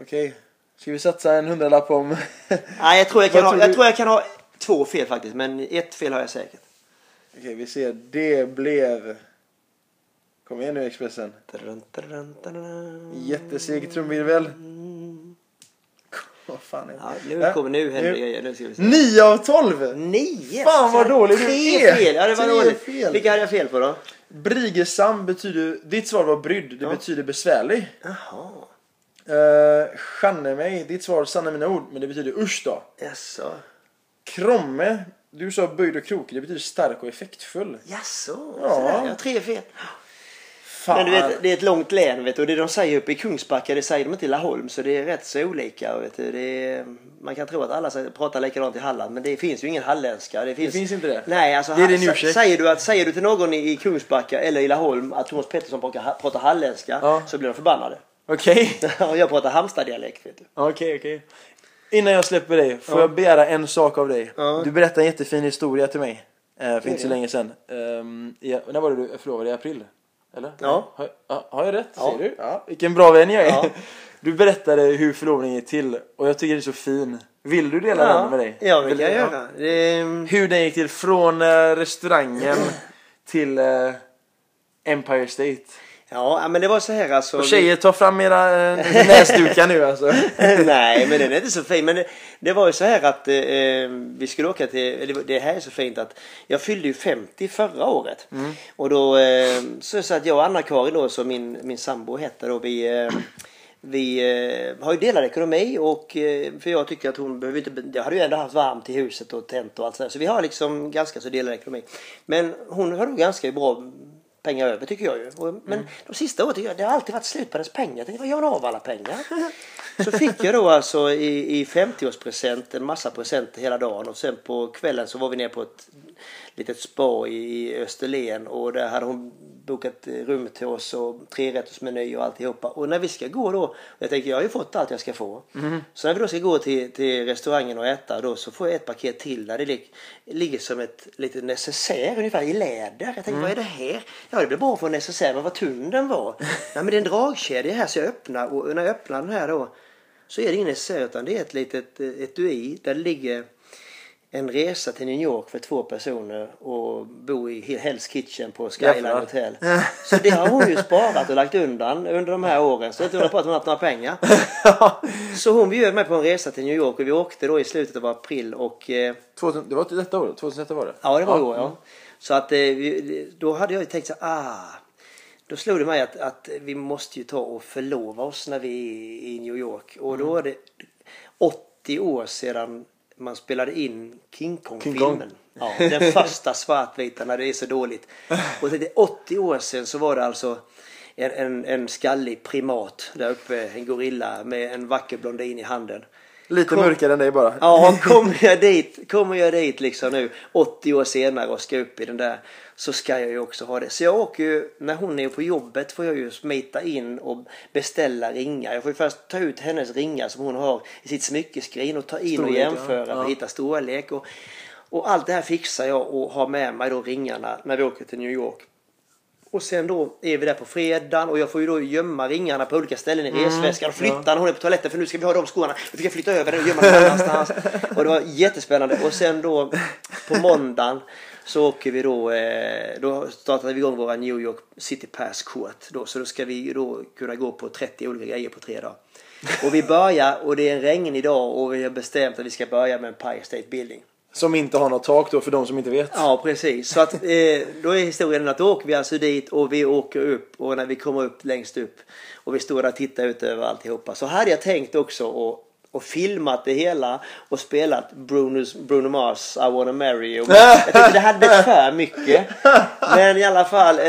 Okej. Ska vi satsa en hundralapp om... Nej, jag tror jag, kan ha, tror jag du? tror jag kan ha två fel faktiskt. Men ett fel har jag säkert. Okej, vi ser. Det blev... Kom igen nu Expressen. Jätteseg trumvirvel. Vad fan är det? Ja, nu Äh, kommer nu händer. Nu ska vi se. 9 av 12! Nio! Fan, vad dålig du är. fel! Ja, det var dåligt. fel. Vilka hade jag fel på då? Brigesam betyder... Ditt svar var brydd. Det Ja. betyder besvärlig. Jaha. Uh, mig. Ditt svar sanna mina ord. Men det betyder usch då. Jaså? Kromme. Du sa böjd och krokig. Det betyder stark och effektfull. Jaså? Ja. Sådär, jag har tre fel. Fan. Men du vet, det är ett långt län vet du. Och det de säger uppe i Kungsbacka det säger de inte i Laholm. Så det är rätt så olika. Vet du. Det är, man kan tro att alla pratar likadant i Halland. Men det finns ju ingen halländska. Det finns, finns inte det? Nej, alltså, Det är din ursäkt. säger, du att, säger du till någon i, Kungsbacka eller i Laholm att Thomas Pettersson pratar, pratar halländska. Ja. Så blir de förbannade. Okej. Och jag pratar Halmstad-dialekt vet du. Okej, okej. Innan jag släpper dig, får jag begära en sak av dig? Ja. Du berättade en jättefin historia till mig. Eh, för inte så Ja. länge sedan. Um, när var det du förlovade? I april? Eller? Ja. Har, ja, har jag rätt? Ja. Ser du? Ja. Vilken bra vän jag är. Ja. Du berättade hur förlovningen gick till och jag tycker det är så fin. Vill du dela den med dig? Ja, det Vill kan jag göra. Det, Hur den gick till från eh, restaurangen till eh, Empire State. Ja, men det var så här alltså. Och tjejer, ta fram era eh, näsdukar nu alltså. Nej, men den är inte så fin. Men det, det var ju så här att eh, vi skulle åka till, eller det här är så fint att jag fyllde ju 50 förra året. Och då eh, så så att jag och Anna-Karin då som min, min sambo hette då vi eh, vi eh, har ju delad ekonomi och eh, för jag tycker att hon behöver inte, jag hade ju ändå haft varmt i huset och tänt och allt sådär. Så vi har liksom ganska så delad ekonomi. Men hon har nog ganska bra pengar över tycker jag ju. Och, men de sista åren tycker jag det har alltid varit slut på hennes pengar. Jag tänkte, vad gör hon av alla pengar? Så fick jag då alltså i, i 50-årspresent en massa presenter hela dagen och sen på kvällen så var vi ner på ett litet spa i, Österlen och där hade hon bokat rum till oss och trerättersmeny och alltihopa. Och när vi ska gå då, jag tänker jag har ju fått allt jag ska få. Så när vi då ska gå till, till restaurangen och äta då så får jag ett paket till där det lig, ligger som ett litet necessär ungefär i läder. Jag tänkte vad är det här? Ja det blir bra för en necessär men vad tunn den var. Nej men det är en dragkedja här så jag öppnar och när jag öppnar den här då så är det ingen necessär utan det är ett litet eh, etui där det ligger en resa till New York för två personer och bo i Hell's Kitchen på Skyline. Hotel. Så det har hon ju sparat och lagt undan under de här åren. Så jag tror på att hon har haft några pengar. Så hon bjöd mig på en resa till New York och vi åkte då i slutet av april och eh, 2000, det var till detta året? 2001 var det? Ja, det var i år, ja. Så att eh, då hade jag ju tänkt så ah. Då slog det mig att, att vi måste ju ta och förlova oss när vi är i New York. Och då var det 80 år sedan man spelade in King Kong-filmen. Ja, den första svartvita när det är så dåligt. Och det är 80 år sedan så var det alltså en, en, en skallig primat där uppe, en gorilla med en vacker blondin i handen. Lite Kom- mörkare än dig bara. Ja, kommer jag dit, kommer jag dit liksom nu 80 år senare och ska upp i den där så ska jag ju också ha det. Så jag åker ju, när hon är på jobbet får jag ju smita in och beställa ringar. Jag får ju först ta ut hennes ringar som hon har i sitt smyckeskrin och ta in och Storlek, jämföra ja. att hitta storlek. Och, och allt det här fixar jag och har med mig då ringarna när vi åker till New York. Och sen då är vi där på fredagen och jag får ju då gömma ringarna på olika ställen i Mm. resväskan och flytta när hon är på toaletten för nu ska vi ha de skorna. Då fick jag flytta över den och gömma den annanstans. Och det var jättespännande. Och sen då på måndagen så åker vi då, eh, då startade vi igång våra New York City Pass-kort. Då, så då ska vi då kunna gå på 30 olika grejer på tre dagar. Och vi börjar och det är en regnig dag och vi har bestämt att vi ska börja med Empire State Building. Som inte har något tak då för de som inte vet. Ja, precis. Så att, eh, då är historien att då åker vi alltså dit och vi åker upp och när vi kommer upp längst upp och vi står där och tittar ut över alltihopa så hade jag tänkt också och, och filmat det hela och spelat Bruno's, Bruno Mars I wanna marry you. Jag tyckte det hade blivit för mycket. Men i alla fall, eh,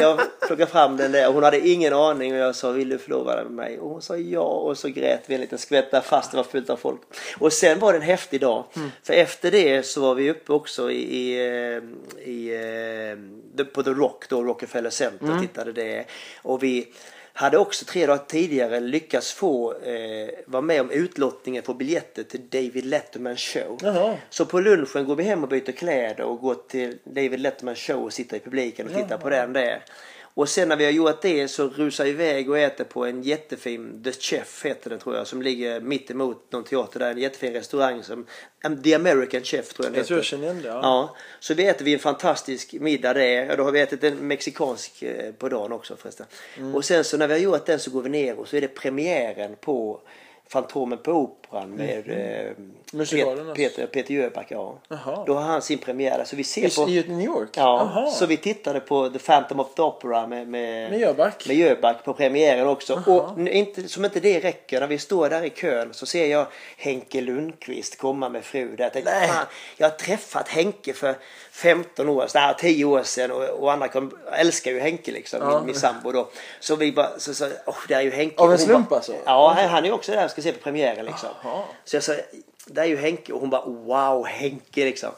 jag plockade fram den där och hon hade ingen aning och jag sa vill du förlova dig med mig? Och hon sa ja och så grät vi en liten skvätt där fast det var fullt av folk. Och sen var det en häftig dag. För efter det så var vi uppe också i, i, eh, i eh, på The Rock då, Rockefeller Center tittade det. Och vi hade också tre dagar tidigare lyckats få eh, vara med om utlottningen på biljetter till David Letterman show. Jaha. Så på lunchen går vi hem och byter kläder och går till David Letterman show och sitter i publiken och tittar på den där. Och sen när vi har gjort det så rusar vi iväg och äter på en jättefin, The Chef heter den tror jag, som ligger mitt emot någon teater där. En jättefin restaurang som, um, The American Chef tror jag den Jag tror jag heter. känner. Ja. Ja, så vi äter vi en fantastisk middag där. Och då har vi ätit en mexikansk eh, på dagen också förresten. Mm. Och sen så när vi har gjort den så går vi ner och så är det premiären på Fantomen på Operan med eh, Mhm. Musikalen Pet, alltså. Peter, Peter Jöback. Ja. Då har han sin premiär där. Så vi ser I, på... I New York? Ja, så vi tittade på The Phantom of the Opera med, med, Med Jöback? med Jöback på premiären också. Och n- inte, som inte det räcker, när vi står där i kön så ser jag Henke Lundqvist komma med fru där. Jag tänkte, fan, jag har träffat Henke för 15 år sedan, nej, 10 år sedan och, och andra kom, älskar ju Henke liksom, Ja. min, min sambo då. Så vi bara, så sa åh det är ju Henke. Av en Och slump bara, alltså? Ja, han, han är ju också där och ska se på premiären liksom. Jaha. Så jag sa, det är ju Henke och hon bara wow Henke liksom.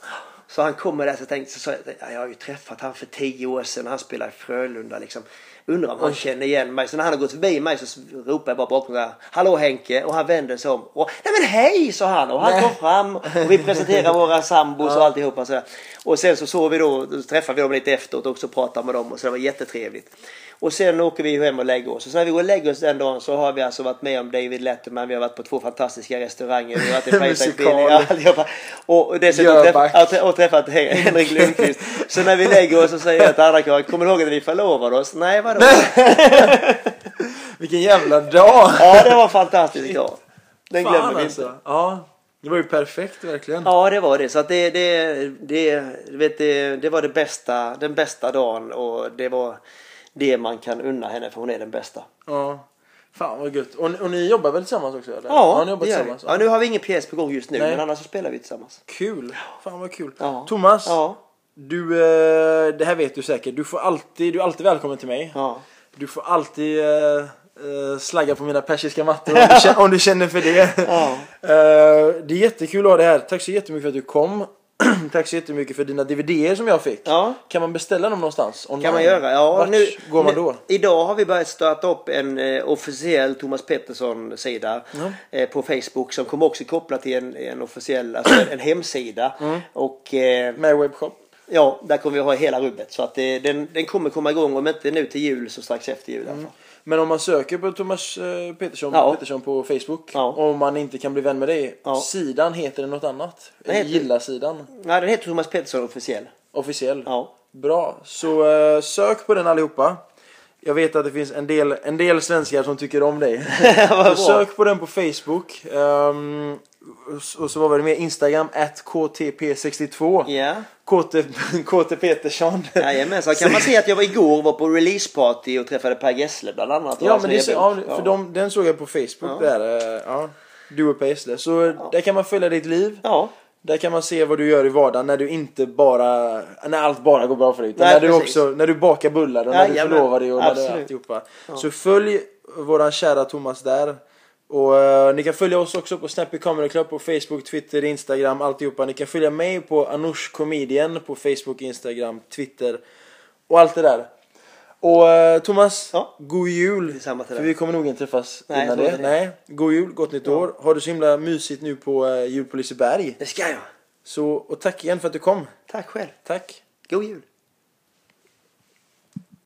Så han kommer där så tänkte så jag, "Ja, jag har ju träffat han för tio år sedan han spelar i Frölunda liksom. Undrar om han känner igen mig. Så när han har gått förbi mig så ropar jag bara bakom där. Hallå Henke och han vänder sig om. Och, Nej men hej sa han och han Nej. kom fram och vi presenterar våra sambos och alltihopa sådär. Och sen så såg vi då, då träffade vi dem lite efteråt också och pratade med dem och så det var jättetrevligt. Och sen åker vi hem och lägger oss. Och så när vi går och lägger oss den dagen så har vi alltså varit med om David Letterman. Vi har varit på två fantastiska restauranger. Vi har varit i Musikal. Och dessutom träffat, och träffat Hen- Henrik Lundqvist. Så när vi lägger oss så säger jag till andra karlar, kommer du ihåg att vi förlovade oss? Nej vadå? Vilken jävla dag! Ja det var en fantastisk dag. Den glömmer Fan vi alltså. inte. Ja. Det var ju perfekt verkligen. Ja det var det. Så att det, det, det, vet, det, det var det bästa, den bästa dagen och det var det man kan unna henne för hon är den bästa. Ja. Fan vad gött. Och, och ni jobbar väl tillsammans också eller? Ja, ni jobbar det gör vi. tillsammans. Ja, nu har vi ingen pjäs på gång just nu Nej. men annars så spelar vi tillsammans. Kul. Fan vad kul. Ja. Thomas. Ja. Du, eh, det här vet du säkert. Du får alltid, du är alltid välkommen till mig. Ja. Du får alltid eh, slagga på mina persiska mattor om du, känner, om du känner för det. Ja. Eh, det är jättekul att ha det här. Tack så jättemycket för att du kom. Tack så jättemycket för dina DVDer som jag fick. Ja. Kan man beställa dem någonstans? Online? kan man göra. Ja, Vart nu, går man nu- då? Idag har vi börjat starta upp en eh, officiell Thomas Pettersson-sida eh, på Facebook som kommer också koppla till en, en officiell, alltså en hemsida. Mm. Och eh, Med webbshop? ja, där kommer vi ha hela rubbet. Så att det, den, den kommer komma igång om inte nu till jul så strax efter jul. alla fall. Men om man söker på Thomas eh, Petersson, Ja. Petersson på Facebook Ja. och man inte kan bli vän med dig, Ja. sidan heter det något annat? Heter- Gilla-sidan? Nej, den heter Thomas Pettersson officiell. Officiell? Ja. Bra, så eh, sök på den allihopa. Jag vet att det finns en del, en del svenskar som tycker om dig. Så sök på den på Facebook. Ehm, och så var det med Instagram, at KTP62. Ja. KT, KT Petersson. Jajamensan. Kan man se att jag var igår var på releaseparty och träffade Per Gessle bland annat. Ja, hans men det, så- ja, för de, den såg jag på Facebook där. eh, Ja, du och Per Gessle. Så där kan man följa ditt liv. Ja. Där kan man se vad du gör i vardagen när du inte bara, när allt bara går bra för dig. Utan Nej, när du också, när du bakar bullar och när du Jajamän. förlovar dig och när du alltihopa. Så följ våran kära Thomas där. Och eh, ni kan följa oss också på Snappy Comedy Club på Facebook, Twitter, Instagram, alltihopa. Ni kan följa mig på Anush Comedian på Facebook, Instagram, Twitter och allt det där. Och eh, Thomas, Ja. god jul! För vi kommer nog inte träffas Nej, innan det. det. Nej, god jul, gott nytt år. Har du så himla mysigt nu på uh, jul på Liseberg. Det ska jag. Så, och tack igen för att du kom. Tack själv. Tack. God jul.